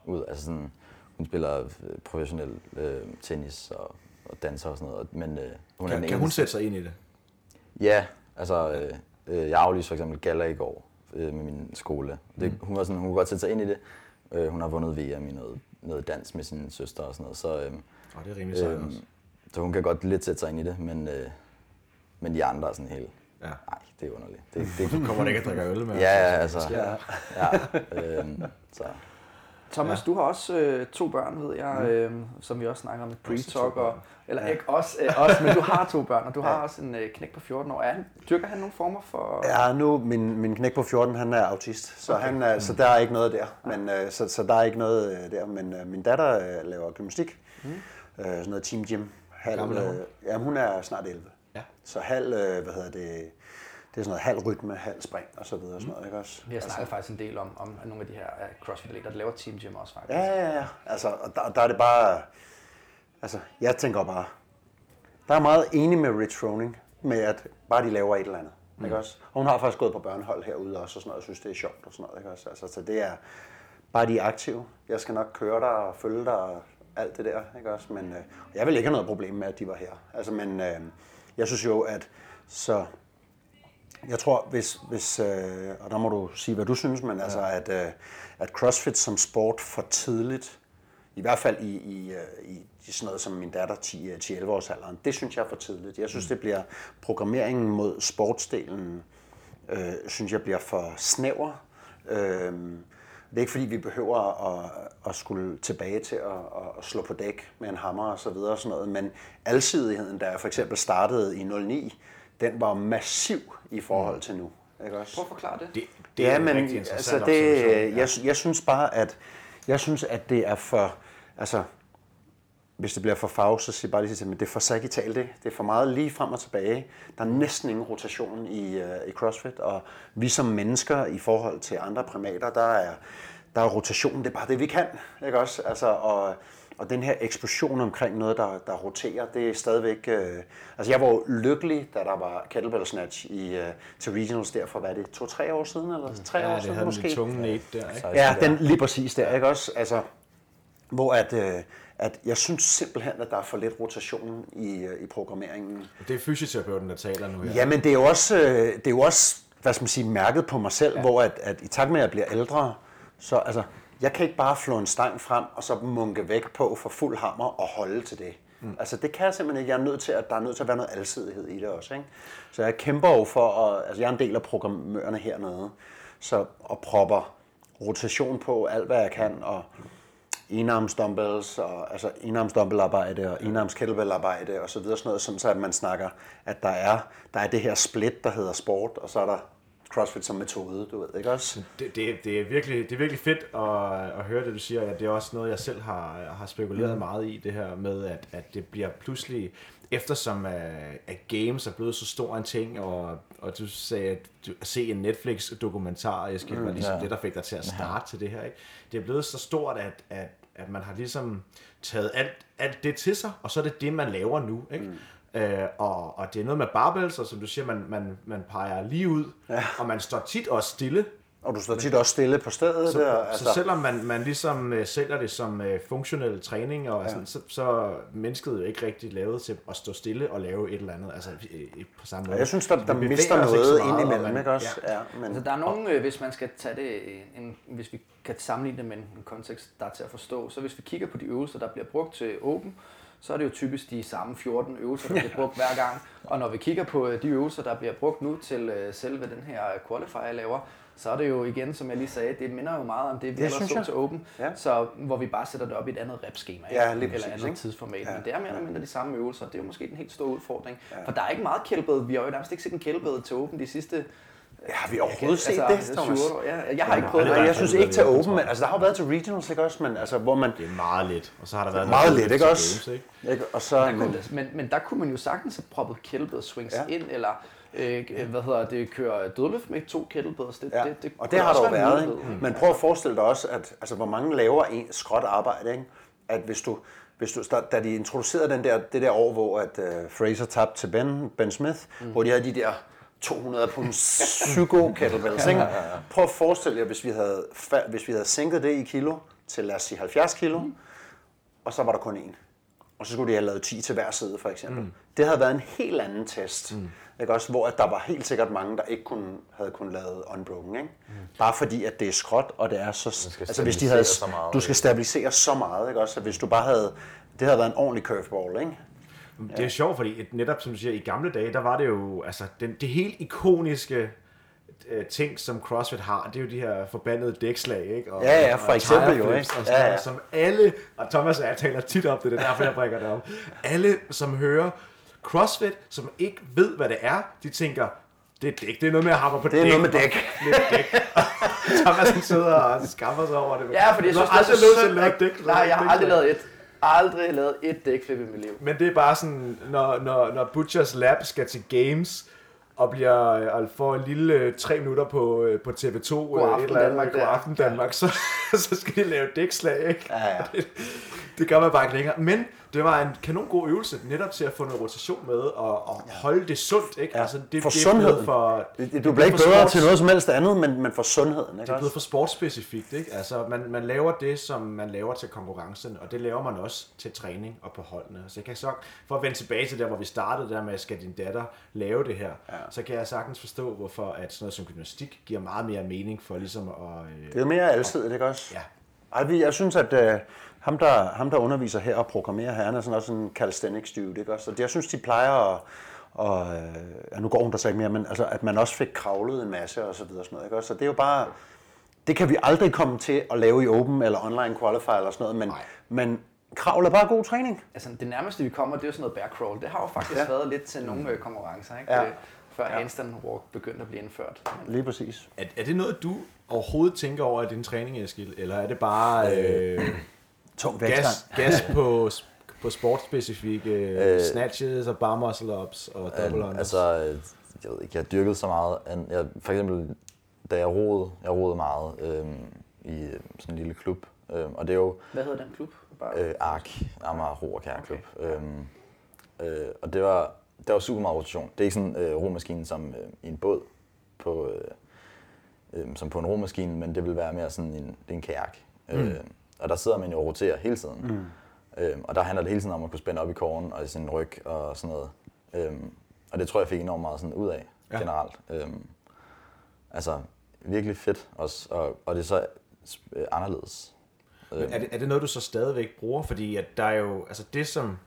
ud. Altså sådan, hun spiller øh, professionel øh, tennis og, og danser og sådan noget. Men øh, hun er Kan, den kan hun sætte sig ind i det? Ja, altså øh, øh, jeg aflyste for eksempel gala i går øh, med min skole. Det, hun, var sådan, hun kunne godt sætte sig ind i det. Øh, hun har vundet VM i noget, noget dans med sin søster og sådan noget. Så, øh, Og det er rimelig sejt øh, også. Så hun kan godt lidt sætte sig ind i det, men, øh, men de andre er sådan helt, Ja. nej, det er underligt. Det, det, Kommer der ikke at drikke øl med? ja, ja, altså, Ja. ja, øh, så. Thomas, ja. du har også øh, to børn, ved jeg, øh, som vi også snakker om i pre-talk. Og, eller ikke også, øh, også, men du har to børn, og du har også en øh, knæk på 14 år. Er han, dyrker han nogle former for... Ja, nu min, min knæk på 14, han er autist, så, okay. han er, så der er ikke noget der. Men, øh, så, så der er ikke noget øh, der. Men øh, min datter øh, laver gymnastik, mm. øh, sådan noget team gym. Halv, gammel hun? øh, ja, hun er snart 11. Ja. Så halv, øh, hvad hedder det, det er sådan noget halv rytme, halv spring og så videre. og Sådan noget, ikke også? Vi har snakket faktisk en del om, om nogle af de her crossfit-atleter, der laver team gym også faktisk. Ja, ja, ja. Altså, og der, der er det bare... Altså, jeg tænker bare... Der er meget enig med Rich Froning, med at bare de laver et eller andet. Mm. Ikke også? Og hun har faktisk gået på børnehold herude også, og sådan noget, og synes, det er sjovt og sådan noget. Ikke også? Altså, så det er bare de er aktive. Jeg skal nok køre dig og følge dig og alt det der. Ikke også? Men øh, jeg vil ikke have noget problem med, at de var her. Altså, men øh, jeg synes jo, at så jeg tror, hvis, hvis øh, og der må du sige, hvad du synes, men ja. altså, at, øh, at CrossFit som sport for tidligt, i hvert fald i, i, øh, i i sådan noget som min datter 10-11 års alderen, det synes jeg er for tidligt. Jeg synes, det bliver programmeringen mod sportsdelen, øh, synes jeg bliver for snæver. Øh, det er ikke fordi, vi behøver at, at skulle tilbage til at, at slå på dæk med en hammer og så videre og sådan noget, men alsidigheden, der for eksempel startede i 09, den var massiv i forhold til nu. Ikke også? Prøv at forklare det. Det, det ja, er en men rigtig altså det, jeg, jeg synes bare, at jeg synes, at det er for, altså, hvis det bliver for farve, så siger jeg bare lige til, men det er for sagitalt, det. Det er for meget lige frem og tilbage. Der er næsten ingen rotation i, uh, i CrossFit, og vi som mennesker i forhold til andre primater, der er, der er rotation, det er bare det, vi kan, ikke også? Altså, og, og den her eksplosion omkring noget, der, der roterer, det er stadigvæk... Øh, altså, jeg var jo lykkelig, da der var kettlebell snatch i, øh, til regionals der for, hvad er det, to-tre år siden, eller tre Ja, år det siden havde måske? den tunge der, ikke? Ja, den lige præcis der, ikke også? Altså, hvor at, øh, at jeg synes simpelthen, at der er for lidt rotation i, øh, i programmeringen. Det er fysioterapeuten, der taler nu her. Jamen, det er jo også, øh, det er jo også hvad skal man sige, mærket på mig selv, ja. hvor at, at i takt med, at jeg bliver ældre, så altså, jeg kan ikke bare flå en stang frem, og så munke væk på for fuld hammer og holde til det. Mm. Altså, det kan jeg simpelthen ikke. Jeg er nødt til, at der er nødt til at være noget alsidighed i det også. Ikke? Så jeg kæmper jo for, at, altså jeg er en del af programmørerne hernede, så og propper rotation på alt, hvad jeg kan, og enarms dumbbells, og, altså enarms dumbbellarbejde og enarms kettlebellarbejde og så videre, sådan noget, sådan så at man snakker, at der er, der er det her split, der hedder sport, og så er der CrossFit som metode, du ved, ikke også? Det, det, det, er virkelig, det er virkelig fedt at, at høre det, du siger. Ja, det er også noget, jeg selv har, har spekuleret mm. meget i, det her med, at, at det bliver pludselig, eftersom at, at games er blevet så stor en ting, og, og du sagde, at du se en Netflix-dokumentar, jeg skal mm, var ligesom ja. det, der fik dig til at starte til det her. Ikke? Det er blevet så stort, at, at, at man har ligesom taget alt, alt det til sig, og så er det det, man laver nu. Ikke? Mm. Øh, og, og det er noget med barbells, og som du siger, man, man, man peger lige ud, ja. og man står tit også stille. Og du står tit også stille på stedet. Så, der, altså. så selvom man, man ligesom uh, sælger det som uh, funktionel træning, og ja. sådan, så, så er mennesket jo ikke rigtig lavet til at stå stille og lave et eller andet, altså på samme måde. Ja, jeg synes, der, der mister noget ind imellem, og man- ikke også? Ja. Ja, men, Altså, der er nogen, øh, hvis man skal tage det, øh, en, hvis vi kan sammenligne det med en, kontekst, der er til at forstå, så hvis vi kigger på de øvelser, der bliver brugt til Open, så er det jo typisk de samme 14 øvelser, der bliver brugt hver gang. Og når vi kigger på øh, de øvelser, der bliver brugt nu til øh, selve den her qualifier jeg laver, så er det jo igen, som jeg lige sagde, det minder jo meget om det, vi ellers så til Open, Ja. så, hvor vi bare sætter det op i et andet repskema? Ja, eller præcis, andet tidsformat. Ja. Men det er mere eller mindre de samme øvelser, det er jo måske den helt store udfordring. For der er ikke meget kælbed, vi har jo nærmest ikke set en kælbed til Open de sidste ja, har vi overhovedet set det, Thomas? 7 år. Ja, jeg har ikke prøvet aldrig Nej, det. jeg synes ikke til Open, men altså, der har jo været til Regionals, ikke også? Men altså, hvor man... Det er meget let, og så har der været Meget let, ikke også? Games, ikke? Ikke? Og så, Der men, kunne, men, men der kunne man jo sagtens have proppet kettlebell swings Ja. ja. ind, eller øh, hvad hedder det, køre dødløft med to kettlebells. Det, ja. det, det og det har der også jo været, ikke? Men prøv at forestille dig også, at altså, hvor mange laver en skråt arbejde, ikke? At hvis du, hvis du, da de introducerede den der, det der år, hvor at, uh, Fraser tabte til Ben, ben Smith, mm. hvor de havde de der 200 pund psyko kettlebells, ikke? Prøv at forestille jer, hvis vi, havde, hvis vi havde sænket det i kilo til, lad os sige, 70 kilo, mm. og så var der kun én. Og så skulle de have lavet 10 til hver side, for eksempel. Mm. Det havde været en helt anden test. Mm. Ikke også? Hvor at der var helt sikkert mange, der ikke kunne, havde kunnet lave unbroken. Ikke? Mm. Bare fordi, at det er skråt, og det er så... Altså, hvis de havde, så meget, du skal stabilisere så meget, ikke også? Så hvis du bare havde... Det havde været en ordentlig curveball, ikke? Det er sjovt, fordi et- netop som du siger, i gamle dage, der var det jo, altså, den, det helt ikoniske øh, ting, som CrossFit har, det er jo de her forbandede dækslag, ikke? Og, Ja, ja, for og eksempel jo, ikke? Og sådan Ja, ja. Som alle, og Thomas og jeg taler tit om det, det er derfor, jeg bringer det op. Alle, som hører CrossFit, som ikke ved, hvad det er, de tænker, det er dæk, det er noget med at hamre på Det er dæk. noget med dæk. Lidt dæk. Thomas sidder og skammer sig over det. Ja, fordi jeg synes, det er så synd. dæk. Nej, jeg har aldrig lavet et. Aldrig lavet et dækflip i mit liv. Men det er bare sådan, når, når, når Butchers Lab skal til Games, og bliver og får en lille øh, tre minutter på, øh, på TV2, God aften et eller andet, Danmark, God aften Danmark, så, så skal de lave dækslag, ikke? Ja, ja. Det, gør man bare ikke længere. Men det var en kanon god øvelse, netop til at få noget rotation med, og, og holde det sundt, ikke? Ja. Altså, det, For det er sundheden. For, Det- Du er bliver ikke bedre sports. til noget som helst andet, men, men for sundheden, ikke Det er blevet for sportsspecifikt, ikke? Altså, man, man laver det, som man laver til konkurrencen, og det laver man også til træning og på holdene. Så jeg kan så, for at vende tilbage til der, hvor vi startede der med, skal din datter lave det her, ja. så kan jeg sagtens forstå, hvorfor at sådan noget som gymnastik giver meget mere mening for ligesom at... Øh, Det er mere alsidigt, ikke også? Ja. Ej, jeg synes, at øh, ham, der, ham, der underviser her og programmerer her, han er sådan også en calisthenics dude, ikke? Og det, jeg synes, de plejer at... Og, øh, ja, nu går hun der så ikke mere, men altså, at man også fik kravlet en masse og så videre. Sådan noget, ikke? Så det er jo bare... Det kan vi aldrig komme til at lave i Open eller online qualifier eller sådan noget, men, men kravl er bare god træning. Altså, det nærmeste vi kommer, det er jo sådan noget bear crawl. Det har jo faktisk Ja. ja. været lidt til nogle øh, konkurrencer, ikke? Ja. Øh, Før ja. handstand walk begyndte at blive indført. Lige præcis. er, er det noget, du overhovedet tænker over i din træning, Eskild? Eller er det bare øh, Tung gas, gas på, på sportsspecifikke øh, Øh, snatches og bar muscle ups og double Øh, unders? altså, øh, jeg ved ikke, jeg har dyrket så meget. Jeg, for eksempel, da jeg roede, jeg roede meget øh, i øh, sådan en lille klub. Øh, og det er jo hvad hedder den klub? Bare... øh, ARK, Amager Ro og Kærklub. Okay. Øh, øh, og det var, der var super meget rotation. Det er ikke sådan en øh, romaskine som øh, i en båd, på, øh, øh, som på en romaskine, men det vil være mere sådan en, er en kajak. Mm. Øh, og der sidder man jo og roterer hele tiden. Mm. Øh, og der handler det hele tiden om at kunne spænde op i kåren og i sin ryg og sådan noget. Øh, og det tror jeg fik enormt meget sådan ud af Ja. generelt. Øh, altså virkelig fedt også, og, og det er så øh, anderledes. Men er, det, er det noget, du så stadigvæk bruger? Fordi at der er jo, altså det som,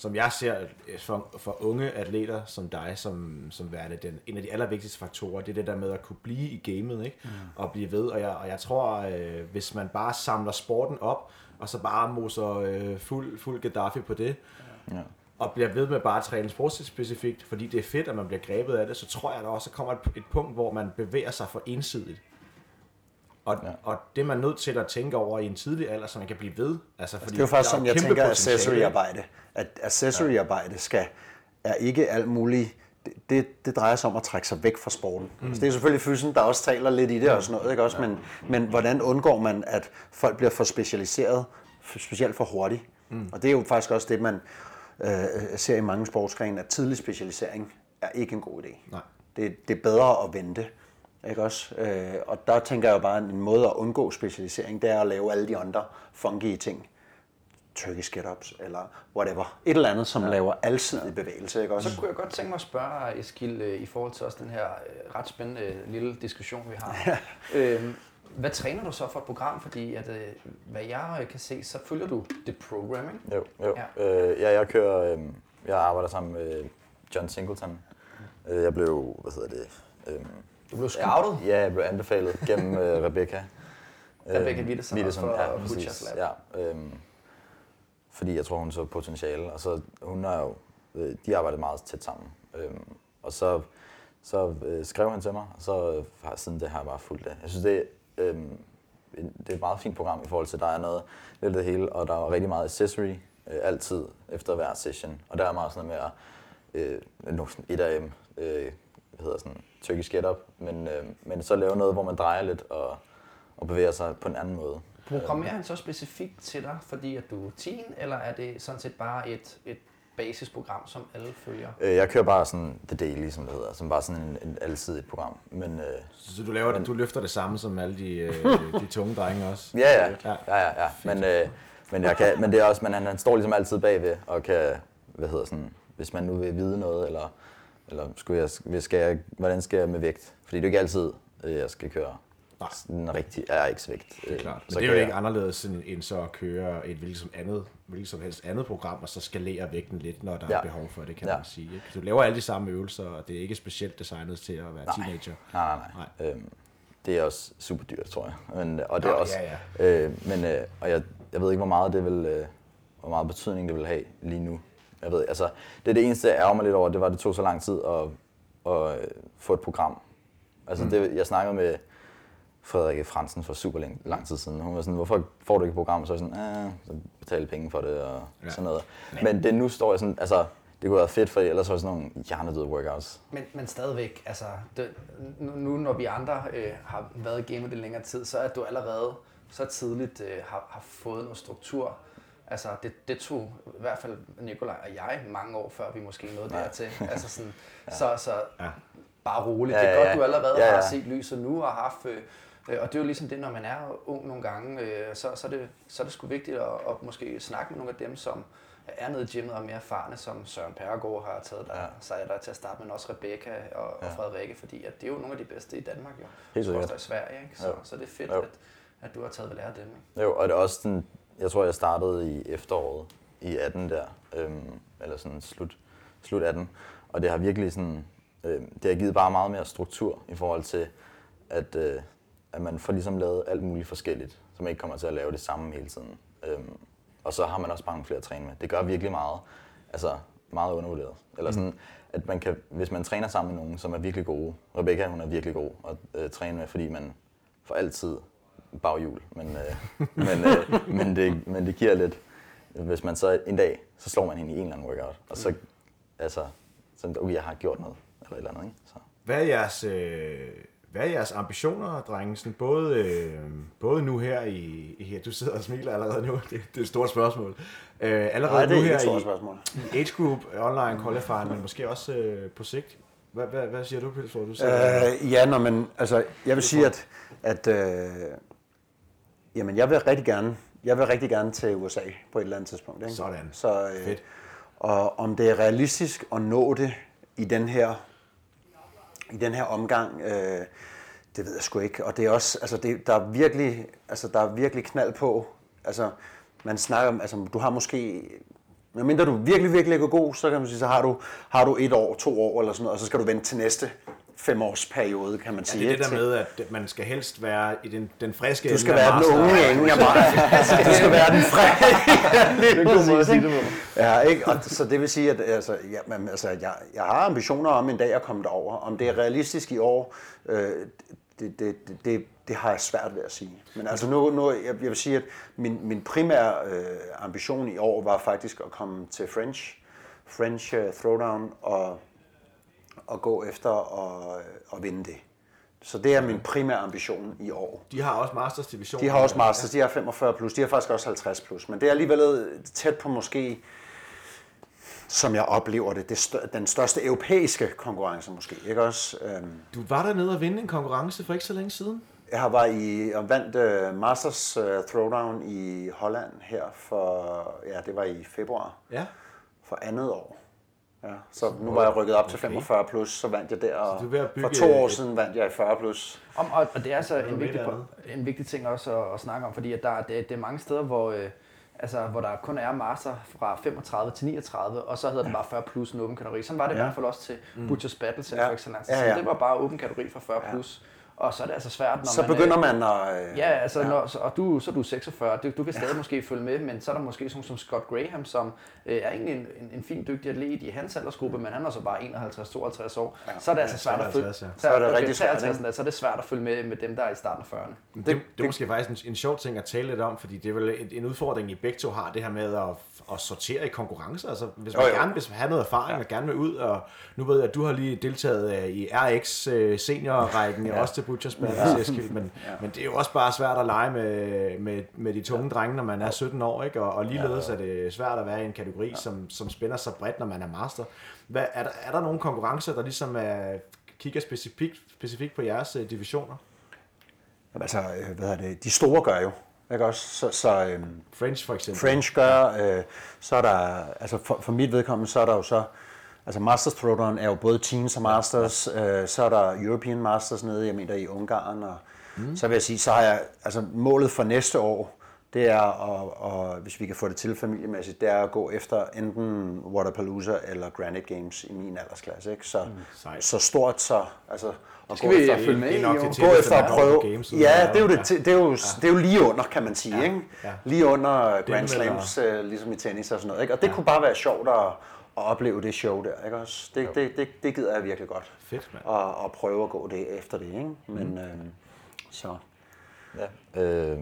som jeg ser for, for unge atleter som dig, som, som værende den, en af de allervigtigste faktorer, det er det der med at kunne blive i gamet, ikke? Mm. Og blive ved. Og jeg, og jeg tror, øh, hvis man bare samler sporten op, og så bare moser øh, fuld, fuld Gaddafi på det, Ja. og bliver ved med bare at træne sportsspecifikt, fordi det er fedt, at man bliver grebet af det, så tror jeg, at der også kommer et, et punkt, hvor man bevæger sig for ensidigt. Og, ja. og det er man nødt til at tænke over i en tidlig alder, så man kan blive ved. Altså, fordi Det er jo faktisk sådan, jeg tænker accessory-arbejde. At accessory-arbejde skal, er ikke alt muligt... Det, det, det drejer sig om at trække sig væk fra sporten. Mm. Altså, det er selvfølgelig fysen, der også taler lidt i det og sådan noget, ikke også? Men, men hvordan undgår man, at folk bliver for specialiseret, for- specielt for hurtigt? Mm. Og det er jo faktisk også det, man øh, ser i mange sportsgrene, at tidlig specialisering er ikke en god idé. Nej. Det, det er bedre at vente. Ikke også? Øh, og der tænker jeg jo bare, at en måde at undgå specialisering, det er at lave alle de andre funky ting. Turkish get-ups, eller whatever. Et eller andet, som ja. laver alsidig bevægelse, ikke også? Så kunne jeg godt tænke mig at spørge Eskil, øh, i forhold til også den her øh, ret spændende øh, lille diskussion, vi har. øhm, hvad træner du så for et program? Fordi at, hvad jeg kan se, så følger du det programming. Jo, jo. Ja. Ja. Øh, ja, jeg kører, øh, jeg arbejder sammen med John Singleton. Jeg blev, hvad hedder det? Øh, Du blev scoutet. ja, jeg blev anbefalet gennem øh, Rebecca. Rebecca Wittesson også for ja, Butchers præcis. Ja, øhm, fordi jeg tror, hun så potentiale. Og så hun er jo, øh, de arbejdede meget tæt sammen. Øhm, og så, så øh, skrev han til mig, og så øh, har siden det har jeg bare fulgt det. Jeg synes, det, øh, det er et meget fint program i forhold til, der er noget lidt det hele, og der er rigtig meget accessory øh, altid efter hver session. Og der er meget sådan noget med at, øh, et af dem, øh, hedder sådan, Turkish Get Up, men, øh, men så lave noget, hvor man drejer lidt og, og bevæger sig på en anden måde. Programmerer han så specifikt til dig, fordi at du er teen, eller er det sådan set bare et, et basisprogram, som alle følger? Øh, Jeg kører bare sådan The Daily, som det hedder, som bare sådan en, en alsidigt program. Men øh, Så du, laver, du løfter det samme som alle de, øh, de tunge drenge også? ja, ja, Ja. ja, ja, ja. Men, øh, men, jeg kan, men det er også, men han, han står ligesom altid bagved og kan, hvad hedder sådan, hvis man nu vil vide noget, eller, eller skulle jeg, skal jeg, hvordan skal jeg med vægt? Fordi det er jo ikke altid, øh, jeg skal køre Nej. den rigtige RX-vægt. Det er klart. Men Så det er jo kører ikke jeg- anderledes end, end så at køre et hvilket som, andet, hvilket som helst andet program, og så skalere vægten lidt, når der ja. Ja. er behov for det, kan Ja. man sige. Ikke? Du laver alle de samme øvelser, og det er ikke specielt designet til at være teenager. Nej, nej, nej. Øhm, det er også super dyrt, tror jeg. Men, og det er også, ja, Øh, men, øh, og jeg, jeg ved ikke, hvor meget det vil, øh, hvor meget betydning det vil have lige nu. Jeg ved, altså, det er det eneste, jeg ærger mig lidt over, det var, at det tog så lang tid at, at øh, få et program. Altså, Mm. det, jeg snakkede med Frederik Fransen for super lang, lang tid siden. Hun var sådan, hvorfor får du ikke et program? Så jeg sådan, ah, så betale penge for det og Ja. sådan noget. Men det nu står jeg sådan, altså, det kunne være fedt, for ellers var det sådan nogle hjernedøde workouts. Men, men stadigvæk, altså, det, nu, nu når vi andre øh, har været i gamet i længere tid, så er du allerede så tidligt øh, har, har fået noget struktur. Altså, det, det tog i hvert fald Nikolaj og jeg mange år, før vi måske nåede Ja. dertil. Altså sådan, ja. så, så Ja. bare roligt. Ja, det er godt, ja. du allerede Ja, har ja. set lyset nu og haft... Øh, øh, og det er jo ligesom det, når man er ung nogle gange, øh, så, så, er det, så er det sgu vigtigt at, at måske snakke med nogle af dem, som er nede i gymmet og er mere erfarne, som Søren Pergaard har taget dig, ja. Sig der til at starte, men også Rebecca og, og Ja. Frederikke, fordi at det er jo nogle af de bedste i Danmark jo. Helt sikkert. Også i Sverige, ikke? Så, Jo. så det er fedt, Jo. at, at du har taget ved lære af dem. Ikke? Jo, og det er også sådan, jeg tror, jeg startede i efteråret i 18 der, øhm, eller sådan slut, slut 18. Og det har virkelig sådan, øh, det har givet bare meget mere struktur i forhold til, at, øh, at man får ligesom lavet alt muligt forskelligt, så man ikke kommer til at lave det samme hele tiden. Øhm, og så har man også mange flere at træne med. Det gør virkelig meget, altså meget undervurderet. Eller sådan, at man kan, hvis man træner sammen med nogen, som er virkelig gode. Rebecca, hun er virkelig god at øh, træne med, fordi man får altid baghjul. Men, øh, men, øh, men, det, men det giver lidt, hvis man så en dag, så slår man hende i en eller anden workout. Og så, altså, sådan, okay, jeg har gjort noget, eller et eller andet, ikke? Så. Hvad er jeres, øh, hvad er jeres ambitioner, drenge? Sådan både, øh, både nu her i, i... Du sidder og smiler allerede nu. Det, det er et stort spørgsmål. Øh, allerede Nej, det er nu her et stort i, spørgsmål. i Age Group Online Qualifying, men måske også øh, på sigt. Hvad, hvad, hvad siger du, Pils, du sidder? Øh, ja, nå, men altså, jeg vil sige, at, at øh, jamen, jeg vil rigtig gerne, jeg vil rigtig gerne til USA på et eller andet tidspunkt. Ikke? Sådan. Så, øh, Fedt. Og om det er realistisk at nå det i den her, i den her omgang, øh, det ved jeg sgu ikke. Og det er også, altså, det, der er virkelig, altså, der er virkelig knald på. Altså, man snakker om, altså, du har måske, medmindre du virkelig, virkelig er god, så kan man sige, så har du, har du et år, to år eller sådan noget, og så skal du vente til næste femårsperiode, kan man Ja, sige. det er det der med, at man skal helst være i den, den friske Du skal af være den unge ende, jeg bare. Du skal være den frække. det er måde sige det på. Ja, ikke? Og, så det vil sige, at altså, ja, men, altså, jeg, jeg har ambitioner om en dag at komme derover. Om det er realistisk i år, øh, det, det, det, det, det har jeg svært ved at sige. Men altså nu, nu jeg, jeg vil sige, at min, min primære øh, ambition i år var faktisk at komme til French, French uh, Throwdown og, og gå efter og, og vinde det. Så det er min primære ambition i år. De har også Masters Division. De har også Masters, de har 45 plus, de har faktisk også 50 plus, men det er alligevel tæt på måske, som jeg oplever det, det stør, den største europæiske konkurrence måske, ikke også? Øhm, Du var dernede og vinde en konkurrence for ikke så længe siden. Jeg har var i og vandt uh, Masters uh, Throwdown i Holland her for, ja, det var i februar Ja. for andet år. Ja, så nu var jeg rykket op til 45 plus, så vandt jeg der, og for to år siden vandt jeg i 40 plus. Om, og, og det er altså med en vigtig, en vigtig ting også at, at snakke om, fordi at der, er- det, det er mange steder, hvor, øh, altså, hvor der kun er master fra 35 til 39, og så hedder det bare 40 plus en åben kategori. Sådan var det i Ja. hvert fald også til Butchers Battle Ja. for Excellence. Ja, ja. Så det var bare åben kategori fra 40 plus. Og så er det altså svært, når Så man... begynder øh, man at... øh, Ja, altså, ja. Når, så, og du, så er du 46, du, du kan stadig ja. måske følge med, men så er der måske sådan som Scott Graham, som øh, er egentlig en, en, en fin dygtig atlet i hans aldersgruppe, men han er så bare 51-52 år. Ja. Så er det altså svært at følge. 53, ja. Så er det okay, rigtig svært, 53, ikke? da, så er det svært at følge med med dem, der er i starten af 40'erne. Det, det, det er måske faktisk en, en sjov ting at tale lidt om, fordi det er vel en, en udfordring, I begge to har, det her med at, at sortere i konkurrencer. Altså, hvis man Jo, jo. gerne vil have noget erfaring ja. og gerne vil ud, og nu ved jeg, at du har lige deltaget øh, i RX øh, seniorrækken, ja. også til Butchers ja. men, ja. men det er jo også bare svært at lege med, med, med de tunge drenge, når man er 17 år, ikke? Og, og ligeledes er det svært at være i en kategori, ja. som, som spænder så bredt, når man er master. Hvad, er, der, er der nogle konkurrencer, der ligesom er, kigger specifikt, specifikt på jeres øh, divisioner? Jamen, altså, hvad hedder det, de store gør jo, ikke også? Så, så øhm, French for eksempel. French gør, øh, så er der, altså for, for mit vedkommende, så er der jo så, altså Masters Throwdown er jo både Teens og Masters, øh, så er der European Masters nede, jeg mener i Ungarn, og mm. så vil jeg sige, så har jeg, altså målet for næste år, det er, at, og hvis vi kan få det til familiemæssigt, det er at gå efter enten Waterpalooza eller Granite Games i min aldersklasse, ikke? Så, mm, sejt. så stort så, altså, at Skal gå vi efter, følge med det i gå efter at prøve. games, ja, det er jo, ja. det, det, er jo, det er jo lige under, kan man sige. Ikke? Ja. Lige under Grand Slams, øh, ligesom i tennis og sådan noget. Ikke? Og det kunne bare være sjovt at, at opleve det show der. Ikke? Også, det, det, det, det gider jeg virkelig godt. Fedt, mand. Og, og prøve at gå det efter det. Ikke? Men, øh, så. Ja, øh,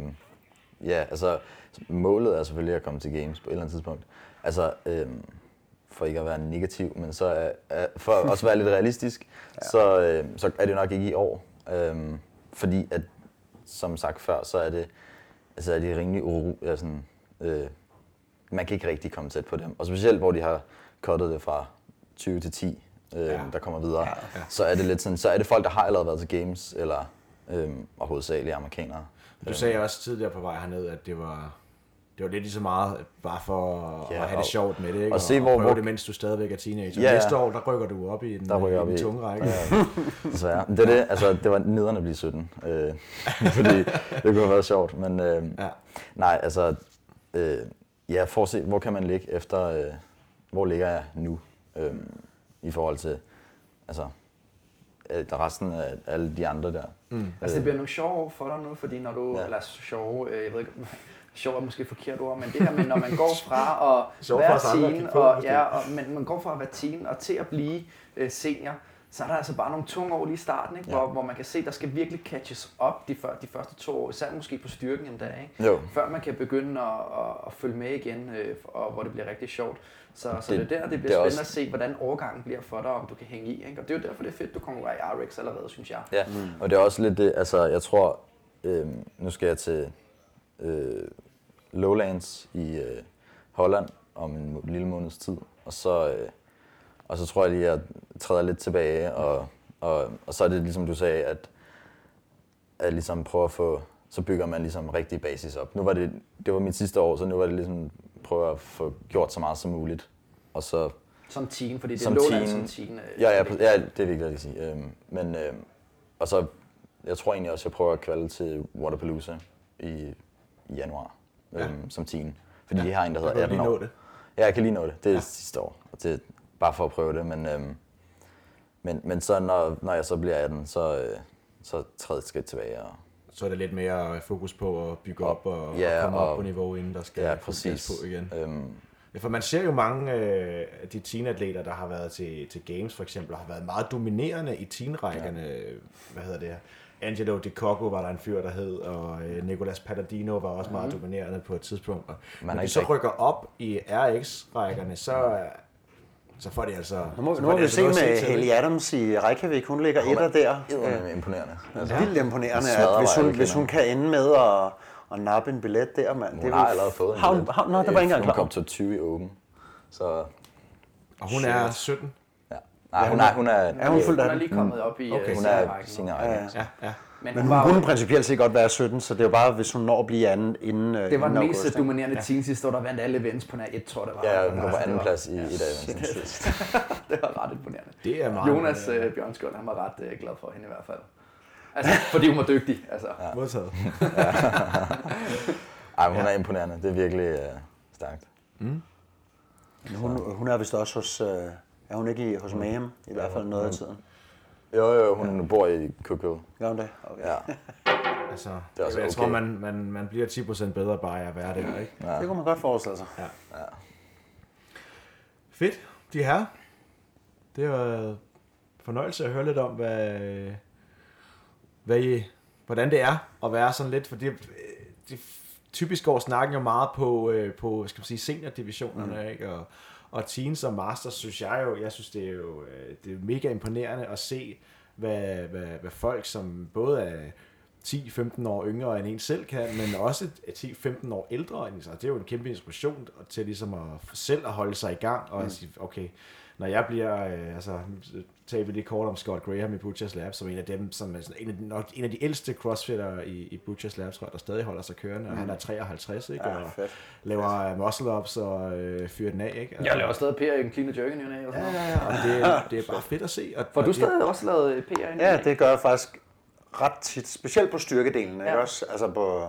ja altså målet er selvfølgelig at komme til games på et eller andet tidspunkt. Altså, øh, for ikke at være negativ, men så er, er, for også at være lidt realistisk, ja. så, øh, så er det nok ikke i år. Øh, fordi at, som sagt før, så er det, altså er de rimelig uro, ja, sådan, øh, man kan ikke rigtig komme tæt på dem. Og specielt hvor de har cuttet det fra 20 til 10, øh, ja. der kommer videre, ja, ja. så er det lidt sådan, så er det folk, der har allerede været til games, eller øh, og hovedsageligt amerikanere. Du sagde også tidligere på vej herned, at det var, det var lidt lige så meget bare for at, Ja, at have det og- sjovt med det, ikke? og se, hvor- prøve hvor- det, mens du stadigvæk er teenager. Ja, ja. Næste år, der rykker du op i en, Der rykker op i tunge række. Ja, desværre. Men Det er det, altså, det var nederen at blive 17, øh, fordi det kunne have været sjovt, men øh, Ja. nej, altså, øh, ja, for at se, hvor kan man ligge efter, øh, hvor ligger jeg nu, øh, i forhold til, altså, resten af alle de andre der. Mm. Altså det bliver nogle sjove år for dig nu, fordi når du, Ja. eller sjove, øh, jeg ved ikke, sjov er måske et forkert ord, men det her med, når man går fra at være teen, og, ja, og, men man går fra at være teen og til at blive øh, senior, så er der altså bare nogle tunge år lige i starten, ikke? Hvor, Ja. hvor man kan se, der skal virkelig catches op de, før, de første to år, især måske på styrken endda, ikke? Jo. før man kan begynde at, at, at følge med igen, øh, og hvor det bliver rigtig sjovt. Så, så det, Det- det er der, det det bliver er spændende også- at se, hvordan overgangen bliver for dig, om du kan hænge i. Ikke? Og det er jo derfor, det er fedt, du konkurrerer i RX allerede, synes jeg. Ja, mm. og det er også lidt det, altså jeg tror, øh, nu skal jeg til øh, Lowlands i øh, Holland om en lille måneds tid, og så, øh, og så tror jeg lige, at jeg træder lidt tilbage, og, og, og så er det ligesom du sagde, at, at ligesom prøve at få, så bygger man ligesom rigtig basis op. Nu var det, det var mit sidste år, så nu var det ligesom prøve at få gjort så meget som muligt, og så Som teen, fordi det Som er Lowland teen. som teen. øh, Ja, ja, ja, det er vigtigt at sige. Øhm, men, øhm, og så, jeg tror egentlig også, jeg prøver at kvalde til Waterpalooza i, i januar øhm, Ja. som teen. Fordi ja. de har en, der Der hedder kan du 18 lige år. nå det. Ja, jeg kan lige nå det. Det er ja. sidste år. Og det bare for at prøve det, men, øhm, Men, men så når, når jeg så bliver 18, så, øh, så træder et skridt tilbage. Og, Så er der lidt mere fokus på at bygge op og, Ja, og komme og- op på niveau, inden der skal ja, præcis. på igen. Øhm, Ja, for man ser jo mange øh, af de teenatleter, der har været til, til Games for eksempel, har været meget dominerende i teenrækkerne. Ja. Hvad hedder det her? Angelo Di Cocco var der en fyr, der hed, og øh, Nicolas Palladino var også meget dominerende på et tidspunkt. Og Man når de så rykker op i RX-rækkerne, så, øh, så får de altså... Nu må, nu må vi altså se med Haley? Adams i Reykjavik. Hun ligger etter der. eddermame imponerende. Altså, Vildt imponerende, at hvis hun, hvis hun kan ende med at, at nappe en billet der, mand. hun det er har allerede fået en Har hun, billet. har, nå, det var ikke engang Hun klar. kom til 20 i Open. Så Og hun er 17. ja. Nej, hun er, hun er, Er hun fuldt Hun er lige kommet op i Okay. okay. hun er senior. Ja, ja. Ja, ja. Men, Men hun hun var, kunne principielt set godt være 17, så det er jo bare, hvis hun når at blive anden inden øh, det var den inden mest august, ikke? dominerende ja. teen sidste år, der vandt alle events på nær et, tror jeg, det var. Ja, hun kom på anden det var- plads i, i dag. det var ret imponerende. Det er meget Jonas øh, Bjørnskjold, han var ret øh, glad for hende i hvert fald. Altså, fordi hun var dygtig. Altså. Ja. modtaget. Ej, hun er imponerende. Det er virkelig øh, stærkt. Men Hun, hun er vist også hos, øh, er hun ikke i, hos Mayhem, i hvert fald noget af tiden. Jo, jo, hun bor i Cookville. Gør hun det? Okay. Ja. Altså, Det er også jeg okay. tror, man, man, man bliver 10% bedre bare af at være der, ikke? Det kunne man godt forestille sig. Fedt, de her. Det var fornøjelse at høre lidt om, hvad, hvad I, hvordan det er at være sådan lidt, fordi det, typisk går snakken jo meget på, øh, på skal man sige, seniordivisionerne, mm. ikke? Og, og teens og masters, synes jeg jo, jeg synes det er jo øh, det er mega imponerende at se, hvad, hvad, hvad folk, som både er 10-15 år yngre end en selv kan, men også er 10-15 år ældre end en, det er jo en kæmpe inspiration til ligesom at selv at holde sig i gang og mm. sige, okay, når jeg bliver, øh, altså, tager vi lige kort om Scott Graham i Butchers Lab, som en af dem, som er sådan en af, de- nok en af de ældste crossfitter i, i Butchers Lab, tror jeg, der stadig holder sig kørende, og han er 53, ikke? Ja, og fedt. laver muscle-ups og øh, fyrer den af, ikke? Altså, Jeg laver stadig PR i en clean jerk, i ny og sådan Ja, noget. ja, ja, og det, er- det er bare fedt at se. Og, For og du det- stadig også lavet PR i Ja, det gør jeg faktisk ret tit, specielt på styrkedelen, ikke Ja. også? Altså på,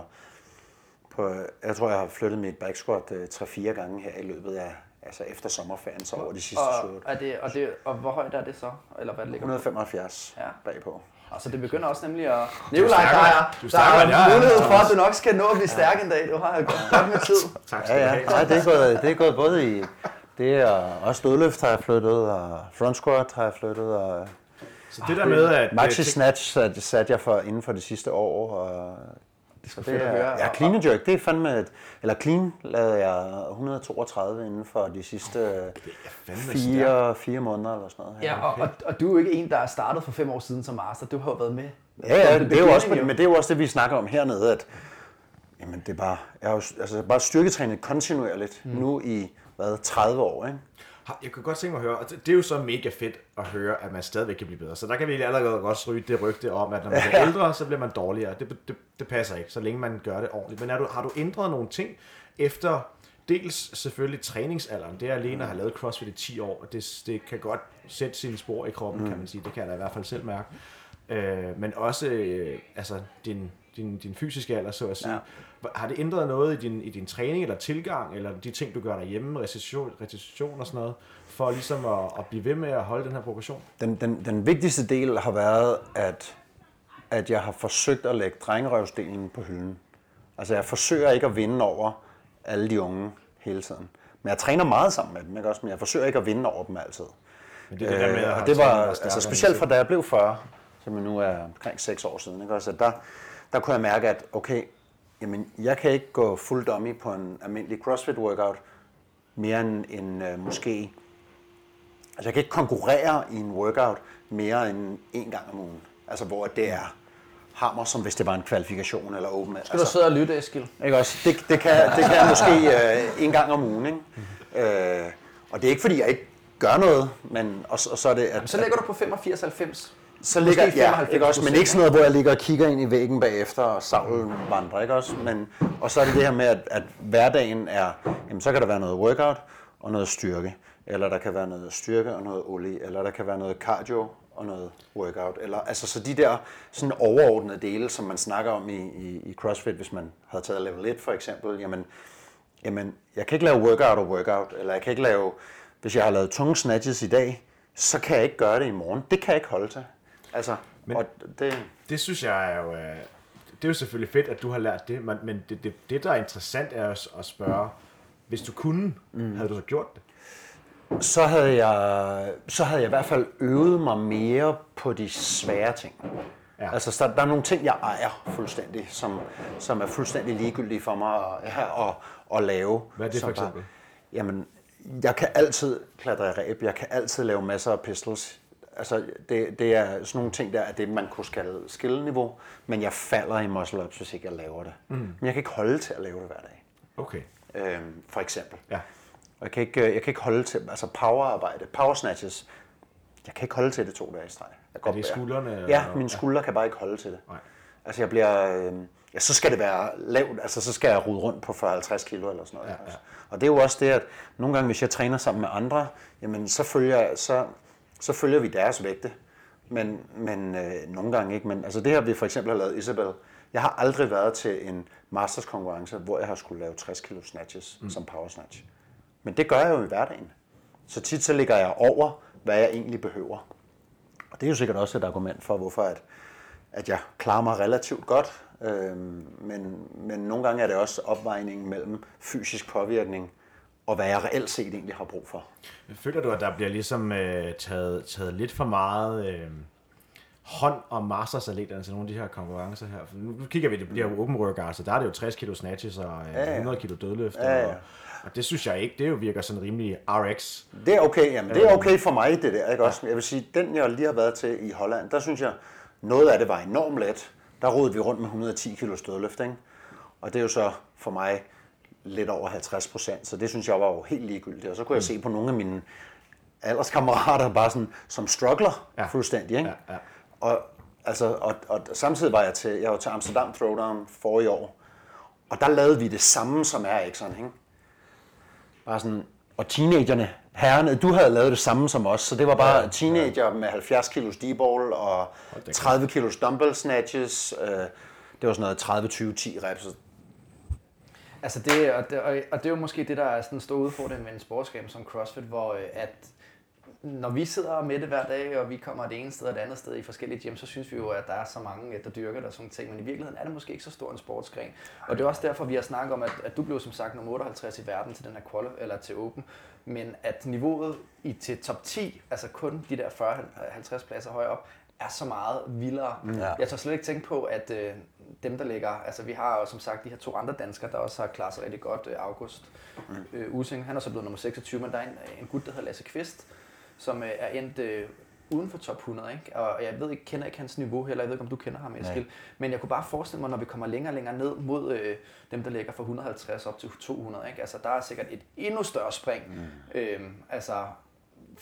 på, jeg tror, jeg har flyttet mit back squat øh, 3-4 gange her i løbet af, altså efter sommerferien, så over de sidste og, 7 er det, og, det, og hvor højt er det så? Eller hvad det ligger på? 175 Ja. bagpå. Altså det begynder også nemlig at... Nikolaj, der er, du er der er jeg er, mulighed for, at du nok skal nå at blive stærk en dag. Du har godt, godt med tid. Tak skal Ja, du ja. have. Nej, det er gået, det er gået både i... Det er også dødløft har jeg flyttet, og front squat har jeg flyttet, og Så det der med, at... maxi snatch satte sat jeg for inden for det sidste år, og Det skal det fedt at er, høre. ja, clean and jerk, det er fandme et, eller clean lavede jeg 132 inden for de sidste fire, fire måneder eller sådan noget. Ja, og, og, og du er jo ikke en, der er startet for fem år siden som master. Du har jo været med. Ja, ja, the det er jo også, men det er jo også det, vi snakker om hernede, at jamen, det er bare, jeg har jo altså, bare styrketrænet kontinuerligt mm. nu i hvad, 30 år. Ikke? Jeg kunne godt tænke mig at høre, og det det er jo så mega fedt at høre, at man stadigvæk kan blive bedre. Så der kan vi allerede godt ryge det rygte om, at når man bliver ældre, så bliver man dårligere. Det, det, det passer ikke, så længe man gør det ordentligt. Men er du, har du ændret nogle ting efter dels selvfølgelig træningsalderen? Det er alene at have lavet CrossFit i 10 år, og det, det kan godt sætte sine spor i kroppen, kan man sige. Det kan jeg da i hvert fald selv mærke. Øh, men også øh, altså din, din, din fysiske alder, så at sige. Ja. Har det ændret noget i din, i din træning eller tilgang, eller de ting, du gør derhjemme, recitation, recitation og sådan noget, for ligesom at, at blive ved med at holde den her progression? Den, den, den vigtigste del har været, at, at jeg har forsøgt at lægge drengerøvsdelen på hylden. Altså jeg forsøger ikke at vinde over alle de unge hele tiden. Men jeg træner meget sammen med dem, ikke også? Men jeg forsøger ikke at vinde over dem altid. Men det er det der med Øh, og det var altså specielt fra da jeg blev 40, som nu er omkring 6 år siden, ikke? Også, at der, der kunne jeg mærke, at okay, jamen, jeg kan ikke gå fuld dummy på en almindelig CrossFit workout mere end, end uh, måske... Altså jeg kan ikke konkurrere i en workout mere end en gang om ugen. Altså hvor det er hammer, som hvis det var en kvalifikation eller open. Skal du sidde og lytte, Eskil? Ikke også? Det, det, kan, det kan jeg måske øh, en gang om ugen. Ikke? Øh, og det er ikke, fordi jeg ikke gør noget, men og, og så er det, at, Så ligger du på 85-90. Så ligger måske ja, 95 ikke også, men ikke sådan noget, hvor jeg ligger og kigger ind i væggen bagefter og savlen vandrer, ikke også? Men, og så er det det her med, at, at hverdagen er, jamen så kan der være noget workout og noget styrke, eller der kan være noget styrke og noget olie, eller der kan være noget cardio og noget workout, eller altså så de der sådan overordnede dele, som man snakker om i, i, i CrossFit, hvis man havde taget level 1 for eksempel, jamen, jamen jeg kan ikke lave workout og workout, eller jeg kan ikke lave, hvis jeg har lavet tunge snatches i dag, så kan jeg ikke gøre det i morgen. Det kan jeg ikke holde til. Altså, Men- og det, Det synes jeg er jo... øh, Det er jo selvfølgelig fedt, at du har lært det, men, men det, det, det, der er interessant, er at, at spørge, hvis du kunne, mm. havde du så gjort det? så havde jeg, så havde jeg i hvert fald øvet mig mere på de svære ting. Ja. Altså, der, der er nogle ting, jeg ejer fuldstændig, som, som er fuldstændig ligegyldige for mig at, ja, at, at lave. Hvad er det for eksempel? Bare, jamen, jeg kan altid klatre i ræb, jeg kan altid lave masser af pistols. Altså, det, det er sådan nogle ting, der er det, man kunne kalde skill-niveau, men jeg falder i muscle-ups, hvis ikke jeg laver det. Mm. Men jeg kan ikke holde til at lave det hver dag, Okay. øhm, for eksempel. Ja. Og jeg kan ikke, øh, jeg kan ikke holde til, altså powerarbejde, power snatches, jeg kan ikke holde til det to dage i streg. Jeg Er det skuldrene, Ja, eller- mine skuldre kan bare ikke holde til det. Nej. Altså jeg bliver, øh, ja, så skal det være lavt, altså så skal jeg rode rundt på 40-50 kilo eller sådan noget. Ja, ja. Altså. Og det er jo også det, at nogle gange, hvis jeg træner sammen med andre, jamen så følger, så, så følger vi deres vægte. Men, men øh, nogle gange ikke. Men altså det her, vi for eksempel har lavet Isabel. Jeg har aldrig været til en masters konkurrence, hvor jeg har skulle lave 60 kilo snatches mm. som power snatch. Men det gør jeg jo i hverdagen. Så tit så ligger jeg over, hvad jeg egentlig behøver. Og det er jo sikkert også et argument for, hvorfor at, at jeg klarer mig relativt godt. Øhm, men, men nogle gange er det også opvejningen mellem fysisk påvirkning og hvad jeg reelt set egentlig har brug for. Føler du, at der bliver ligesom øh, taget, taget lidt for meget øh, hånd om mastersatleterne til nogle af de her konkurrencer her? For nu, kigger vi, det bliver jo open workout, så der er det jo 60 kilo snatches og øh, Ja, ja. 100 kilo dødløft. Ja, ja. Og, og det synes jeg ikke, det jo virker sådan rimelig RX. Det er okay, jamen, det er okay for mig, det der. Ikke også? Jeg vil sige, den jeg lige har været til i Holland, der synes jeg, noget af det var enormt let. Der rodede vi rundt med 110 kilo stødløft, ikke? Og det er jo så for mig lidt over 50 procent, så det synes jeg var jo helt ligegyldigt. Og så kunne jeg se på nogle af mine alderskammerater bare sådan, som struggler Ja. ja. fuldstændig, ikke? Ja, ja. Og, altså, og, og samtidig var jeg til, jeg var til Amsterdam Throwdown for i år, og der lavede vi det samme som RX'eren, ikke? Bare sådan, og teenagerne, herrene, du havde lavet det samme som os, så det var bare ja, teenager med 70 kilos D-ball og 30 kilos dumbbell snatches. Øh, det var sådan noget 30, 20, 10 reps. Altså det, og det, og, og det er jo måske det, der er sådan en stor udfordring med en sportsgame som CrossFit, hvor øh, at når vi sidder med det hver dag, og vi kommer det ene sted og det andet sted i forskellige gym, så synes vi jo, at der er så mange, der dyrker der og sådan ting. Men i virkeligheden er det måske ikke så stor en sportsgren. Og det er også derfor, vi har snakket om, at, at du blev som sagt nummer 58 i verden til den her quali, eller til Open. Men at niveauet i, til top 10, altså kun de der 40-50 pladser højere op, er så meget vildere. Ja. Jeg tør slet ikke tænke på, at øh, dem, der ligger... Altså, vi har jo som sagt de her to andre danskere, der også har klaret sig rigtig godt. Øh, August øh, Using, han er så blevet nummer 26, men der er en, en gut, der hedder Lasse Kvist, som øh, er endt øh, uden for top 100, ikke? Og jeg ved ikke, kender ikke hans niveau heller, jeg ved ikke, om du kender ham, Eskild. Men jeg kunne bare forestille mig, når vi kommer længere og længere ned mod øh, dem, der ligger fra 150 op til 200, ikke? Altså, der er sikkert et endnu større spring, mm. øh, altså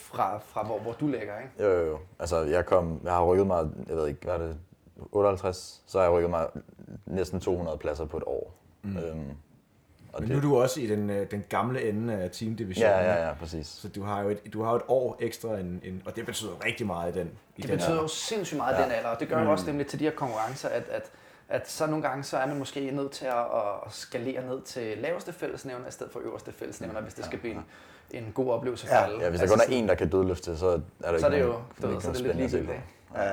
fra, fra hvor, hvor du ligger, ikke? Jo, jo, jo. Altså, jeg, kom, jeg har rykket mig, jeg ved ikke, hvad er det, 58, så har jeg rykket mig næsten 200 pladser på et år. Mm. Øhm, og Men nu er du også i den, øh, den gamle ende af teamdivisionen. Ja, ja, ja, præcis. Så du har jo et, du har jo et år ekstra, end, end, og det betyder rigtig meget i den. I Det den betyder her. jo sindssygt meget i den alder, og det gør jo også nemlig til de her konkurrencer, at, at, at så nogle gange så er man måske nødt til at, at skalere ned til laveste fællesnævner i stedet for øverste fællesnævner, hvis det skal blive en, en god oplevelse for Ja. alle. Ja, hvis der Altså kun er en, der kan dødløfte, så er det ikke så er det jo, du ved, så er det lidt ligegyldigt. på. ikke?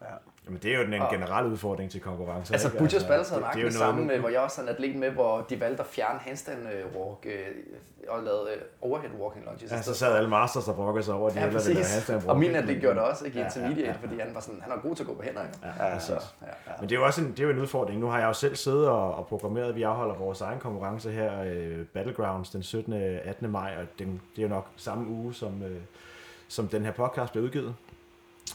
Ja, Jamen, det er jo den en Og- generel udfordring til konkurrencer. Altså? Butchers Battles havde det- det samme, med, hvor jeg også havde en atlet med, hvor de valgte at fjerne handstand øh, walk øh, og lavede øh, overhead walking lunges. Ja, så sad alle masters og brokkede sig over, at de Ja, hellere ville handstand Og min atlet gjorde det også ikke, i Ja, ja, intermediate, ja. fordi han var sådan, han er god til at gå på hænder. Ja, Ja, præcis. Ja, ja. Men det er jo også en, det er jo en udfordring. Nu har jeg jo selv siddet og, og programmeret, vi afholder vores egen konkurrence her, øh, Battlegrounds, den 17. 18. maj, og den, det er jo nok samme uge, som, øh, som den her podcast bliver udgivet.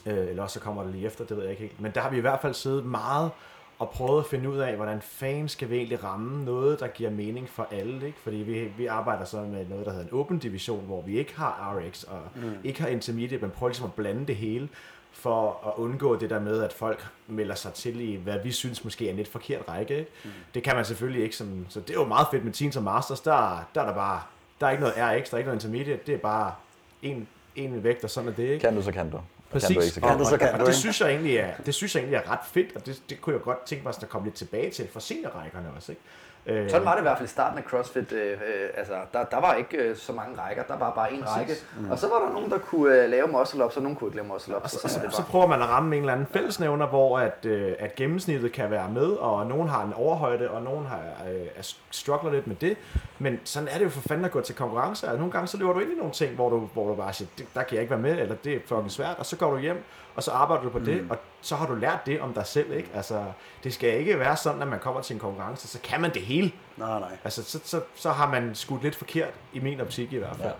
Øh, eller også så kommer det lige efter, det ved jeg ikke helt. Men der har vi i hvert fald siddet meget og prøvet at finde ud af, hvordan fanden skal vi egentlig ramme noget, der giver mening for alle. Ikke? Fordi vi, vi arbejder så med noget, der hedder en open division, hvor vi ikke har RX og mm. ikke har intermediate, men prøver ligesom at blande det hele for at undgå det der med, at folk melder sig til i, hvad vi synes måske er en lidt forkert række. Ikke? Mm. Det kan man selvfølgelig ikke. Som, så det er jo meget fedt med Teens og Masters. Der, der er der bare, der er ikke noget RX, der er ikke noget intermediate. Det er bare en, en vægt, og sådan er det. Ikke? Kan du, så kan du. Og Præcis. Kan du ikke, så og, kan du, du. så kan og, og du, det ikke? synes jeg egentlig er, det synes jeg egentlig er ret fedt, og det, det kunne jeg godt tænke mig, at der kom lidt tilbage til for seniorrækkerne også. Ikke? Øh, Sådan var det i hvert fald i starten af CrossFit. Øh, øh, altså, der, der var ikke øh, så mange rækker, der var bare en Præcis. række. Mm. Og så var der nogen, der kunne øh, lave muscle-ups, og nogen kunne ikke lave muscle-ups. Og så, sådan så, så prøver man at ramme en eller anden fællesnævner, hvor at, øh, at gennemsnittet kan være med, og nogen har en overhøjde, og nogen har, øh, er struggler lidt med det. Men sådan er det jo for fanden at gå til konkurrence. Altså, nogle gange så løber du ind i nogle ting, hvor du, hvor du bare siger, "Det- der kan jeg ikke være med, eller det er fucking svært, og så går du hjem, og så arbejder du på det, og så har du lært det om dig selv. Ikke? Altså, det skal ikke være sådan, at man kommer til en konkurrence, så kan man det hele. Nej, nej. Altså, så, så, så har man skudt lidt forkert, i min optik i hvert fald. Ja.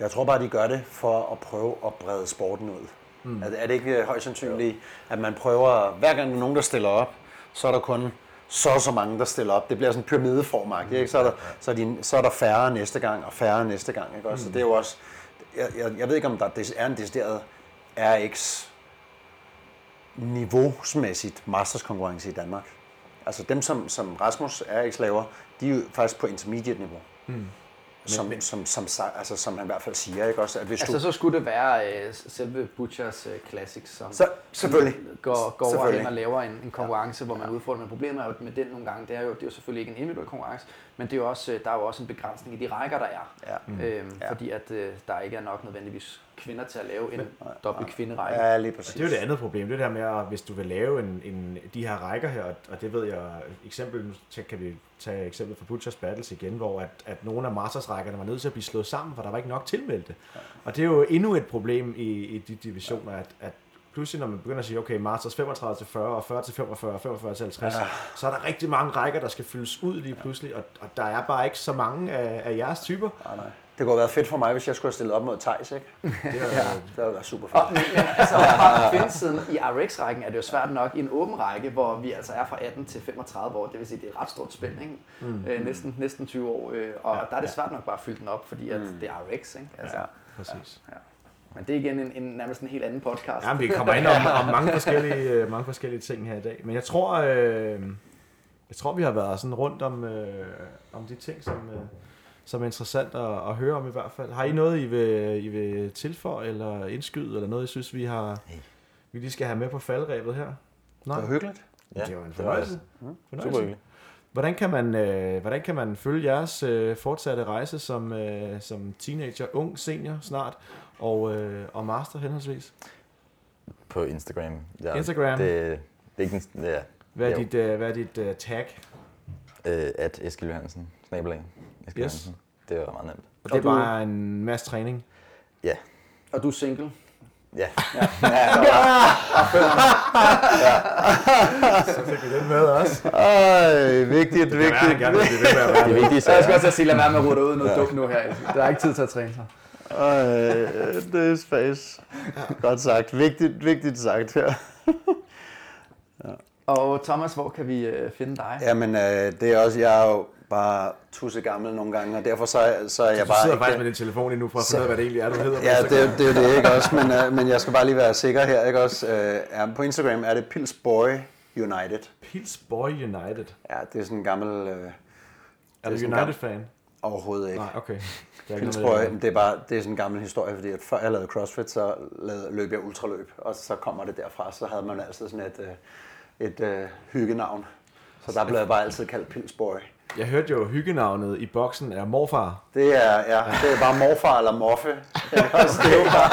Jeg tror bare, de gør det for at prøve at brede sporten ud. Mm. Er, er det ikke højst sandsynligt, at man prøver, hver gang der er nogen, der stiller op, så er der kun så så mange, der stiller op. Det bliver sådan en pyramideformagtigt, ikke? Så er, der, så, er de, så er der færre næste gang, og færre næste gang, ikke? Også, Så det er jo også, jeg, jeg, jeg ved ikke, om der er en decideret RX niveausmæssigt masterskonkurrence i Danmark. Altså dem, som, som Rasmus RX laver, de er jo faktisk på intermediate niveau. Mm. Som, men, som, som, som, altså, som han i hvert fald siger, ikke også? At hvis Altså, du, så skulle det være øh, selve Butchers øh, Classics, som så, selvfølgelig. går, går over Selvfølgelig. hen og laver en, en konkurrence, hvor man udfordrer. Men problemet er jo med den nogle gange, det er jo, det er jo selvfølgelig ikke en individuel konkurrence, men det er jo også, øh, der er jo også en begrænsning i de rækker, der er. Ja. Øhm, Ja. Fordi at øh, der ikke er nok nødvendigvis kvinder til at lave en dobbelt kvinderække. Ja, lige Og præcis. det er jo det andet problem, det der med, at hvis du vil lave en, en, de her rækker her, og, og det ved jeg, eksempel, nu kan vi tage eksempel fra Butchers Battles igen, hvor at, at nogle af Masters-rækkerne var nødt til at blive slået sammen, for der var ikke nok tilmeldte. Og det er jo endnu et problem i, i de divisioner, at, at pludselig når man begynder at sige, okay, Masters 35 til 40, og 40 til 45, og 45 til 50, ja. så er der rigtig mange rækker, der skal fyldes ud lige pludselig, og, og der er bare ikke så mange af, af jeres typer. Nej, nej. Det kunne have været fedt for mig, hvis jeg skulle have stillet op mod Thijs, ikke? Det er, Ja, det ville være super fedt. Og, men, men altså, fra kvindesiden i RX-rækken er det jo svært nok i en åben række, hvor vi altså er fra 18 til 35 år. Det vil sige, det er et ret stort spænd, ikke? Mm. Øh, næsten, næsten 20 år. Øh, og ja, der er det svært nok bare at fylde den op, fordi at det er RX, ikke? Altså, Ja. præcis. ja. Men det er igen en, en, nærmest en helt anden podcast. Ja, vi kommer ind om, om mange, forskellige, øh, mange forskellige ting her i dag. Men jeg tror, øh, jeg tror vi har været sådan rundt om, øh, om de ting, som, øh, som er interessant at, at høre om i hvert fald. Har I noget, I vil, I vil tilføje eller indskyde, eller noget, I synes, vi har vi lige skal have med på faldrebet her? Nej, Det var hyggeligt. Ja, det var en det var fornøjelse. Super fornøjelse. hyggeligt. Hvordan kan man, øh, hvordan kan man følge jeres øh, fortsatte rejse som, øh, som teenager, ung, senior snart, og, øh, og master henholdsvis? På Instagram. Ja, Instagram. Det, det er ikke en, ja, Hvad er Jo. dit, øh, hvad er dit øh, tag? øh, at Eskil Johansen, snabelag. Eskil Yes. Johansen. Det var meget nemt. Og det er bare en masse træning. Ja, Og du er single. ja. Så fik vi den med også. Ej, vigtigt, være Det med. vigtige Så jeg skal er, også sige, lad være med at rute ud noget dumt nu her. Der er ikke tid til at træne sig. Ej, det er space. Godt sagt. Vigtigt, vigtigt sagt her. Og Thomas, hvor kan vi øh, finde dig? Jamen, øh, det er også, jeg er jo bare tusse gammel nogle gange, og derfor så, så er jeg Du bare sidder ikke... faktisk med din telefon endnu for at finde ud af, hvad det egentlig er, du hedder. Ja, det, er- det er det, ikke også? Men, øh, men jeg skal bare lige være sikker her, ikke også? Øh, ja, på Instagram er det Pillsboy United. Pillsboy United. Ja, det er sådan en gammel... Øh, Er du United-fan? Overhovedet ikke. Nej, okay. Det er ikke noget det er bare det er sådan en gammel historie, fordi at før jeg lavede CrossFit, så lavede, løb jeg ultraløb, og så kommer det derfra, så havde man altid sådan et, øh, et øh, hyggenavn. Så der blev jeg bare altid kaldt Pillsboy. det. Jeg hørte jo hyggenavnet i boksen er morfar. Det er, ja, det er bare morfar eller morfe. Også? Det bare,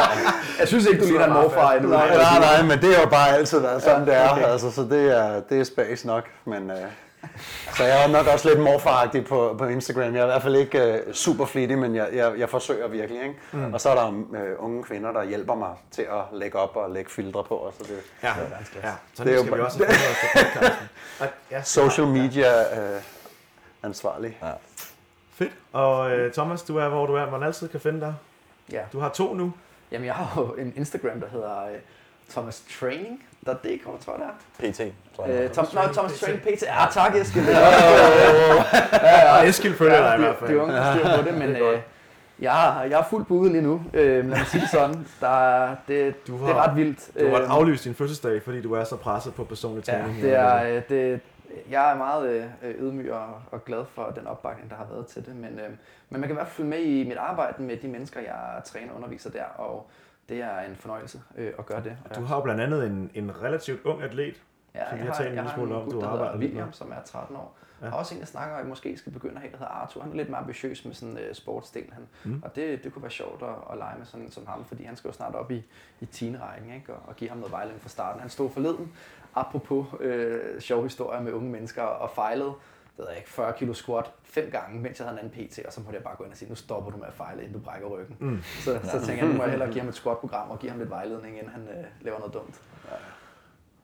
Jeg synes ikke, du ligner en morfar endnu. nej, nej, nej, men det har jo bare altid været sådan, det er. Altså, så det er, det er space nok. Men, øh, så jeg er nok også lidt morfaragtig på, på Instagram. Jeg er i hvert fald ikke øh, super flittig, men jeg, jeg, jeg forsøger virkelig. Ikke? Mm. Og så er der øh, unge kvinder, der hjælper mig til at lægge op og lægge filtre på. Og så det, Ja, ja. Så Det er det jo skal vi også have ja, social media øh, ansvarlig. ja. Fedt. Og øh, Thomas, du er, hvor du er. Man altid kan finde dig. Ja. Du har to nu. Jamen, jeg har jo en Instagram, der hedder øh, Thomas Training. Der er det, tror jeg, det er. PT, tror jeg. Øh, Tom, no, Thomas PT. Training PT. Ja, tak, Eskild. Og Eskild følger dig i hvert Det er jo fald. unge, styr på det, men øh, jeg, er- jeg er fuldt på ude lige nu. Øh, lad mig sige det sådan. Der, er- det, Du det er har- ret vildt. Du har Øh, aflyst din fødselsdag, fordi du er så presset på personlig Ja, træning. det er, øh, det, jeg er meget øh, ydmyg og, og glad for den opbakning, der har været til det. Men, øh, men man kan i hvert fald følge med i mit arbejde med de mennesker, jeg træner og underviser der. Og det er en fornøjelse øh, at gøre det. Du har jo blandt andet en, en relativt ung atlet. ja, som vi jeg har talt en jeg lille smule om, du der arbejder lidt med. William, som er 13 år. Ja. Også en, jeg snakker om, at jeg måske skal begynde at have, der hedder Arthur. Han er lidt mere ambitiøs med sådan uh, sportsdel. Han. Mm. Og det, det kunne være sjovt at, at lege med sådan en som ham, fordi han skal jo snart op i, i teen-rækken, ikke? Og, og give ham noget vejledning fra starten. Han stod forleden, apropos øh, sjov historier med unge mennesker, og fejlede det ved jeg ikke, 40 kilo squat fem gange, mens jeg havde en anden PT, og så måtte jeg bare gå ind og sige, nu stopper du med at fejle, inden du brækker ryggen. Mm. Så, så tænker jeg, nu må jeg hellere give ham et squat-program og give ham lidt vejledning, inden han øh, laver noget dumt.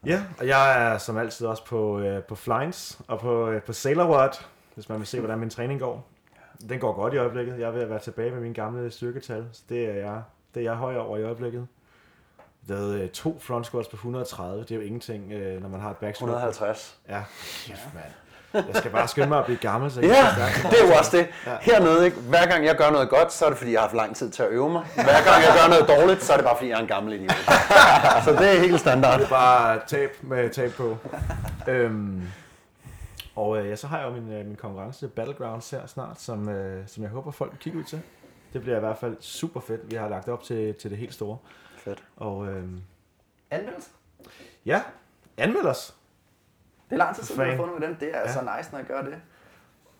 Ja, og jeg er som altid også på, øh, på Flynes og på, øh, på Sailor Watt, hvis man vil se, hvordan min træning går. Den går godt i øjeblikket. Jeg er ved at være tilbage med mine gamle styrketal, så det er jeg, det er jeg høj over i øjeblikket. Lavet øh, to front squats på 130, det er jo ingenting, øh, når man har et back squat. 150. Ja, kæft mand. Jeg skal bare skynde mig at blive gammel, så jeg Ja, det er jo også det. Hernede, ikke? hver gang jeg gør noget godt, så er det fordi, jeg har haft lang tid til at øve mig. Hver gang jeg gør noget dårligt, så er det bare fordi, jeg er en gammel idiot. Så det er helt standard. Det er bare tab med tab på. øhm, og øh, ja, så har jeg jo min, øh, min konkurrence Battlegrounds her snart, som, øh, som jeg håber folk vil kigge ud til. Det bliver i hvert fald super fedt. Vi har lagt op til, til det helt store. Fedt. Og øh, Anmeldelse? ja, anmeld os. Det er lang tid siden, jeg har fundet med den. Det er altså nice, når jeg gør det.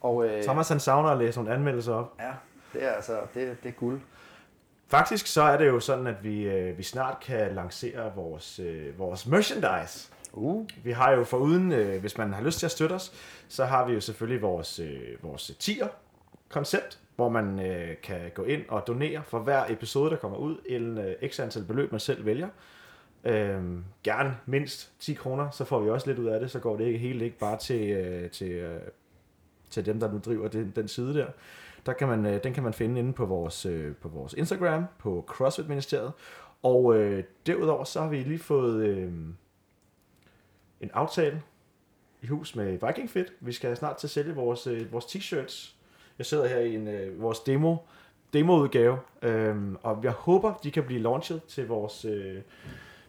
Og øh, Thomas han savner at læse nogle anmeldelser op. ja, det er altså, det, det er guld. Faktisk så er det jo sådan, at vi, øh, vi snart kan lancere vores, øh, vores merchandise. Uh. Vi har jo foruden, øh, hvis man har lyst til at støtte os, så har vi jo selvfølgelig vores, øh, vores tier koncept, hvor man øh, kan gå ind og donere for hver episode, der kommer ud, en øh, x antal beløb, man selv vælger. Øhm, gerne mindst 10 kroner, så får vi også lidt ud af det, så går det ikke helt ikke bare til, øh, til, øh, til dem, der nu driver den, den side der. der kan man, øh, den kan man finde inde på vores, øh, på vores Instagram, på CrossFit Ministeriet. Og øh, derudover så har vi lige fået øh, en aftale i hus med Viking Fit. Vi skal snart til at sælge vores, øh, vores t-shirts. Jeg sidder her i en, øh, vores demo, demoudgave, øh, og jeg håber, de kan blive launchet til vores, øh,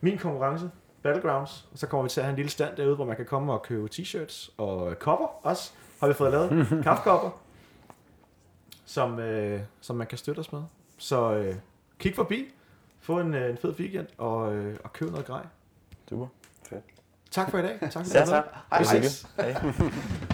min konkurrence, Battlegrounds. Og så kommer vi til at have en lille stand derude, hvor man kan komme og købe t-shirts og kopper også. Har vi fået lavet kaffekopper, som, øh, som man kan støtte os med. Så øh, kig forbi, få en, øh, en fed weekend og, øh, og køb noget grej. Super. Tak for i dag. Tak for Ja, i dag. tak. Hej, Vi hej. ses. Hej.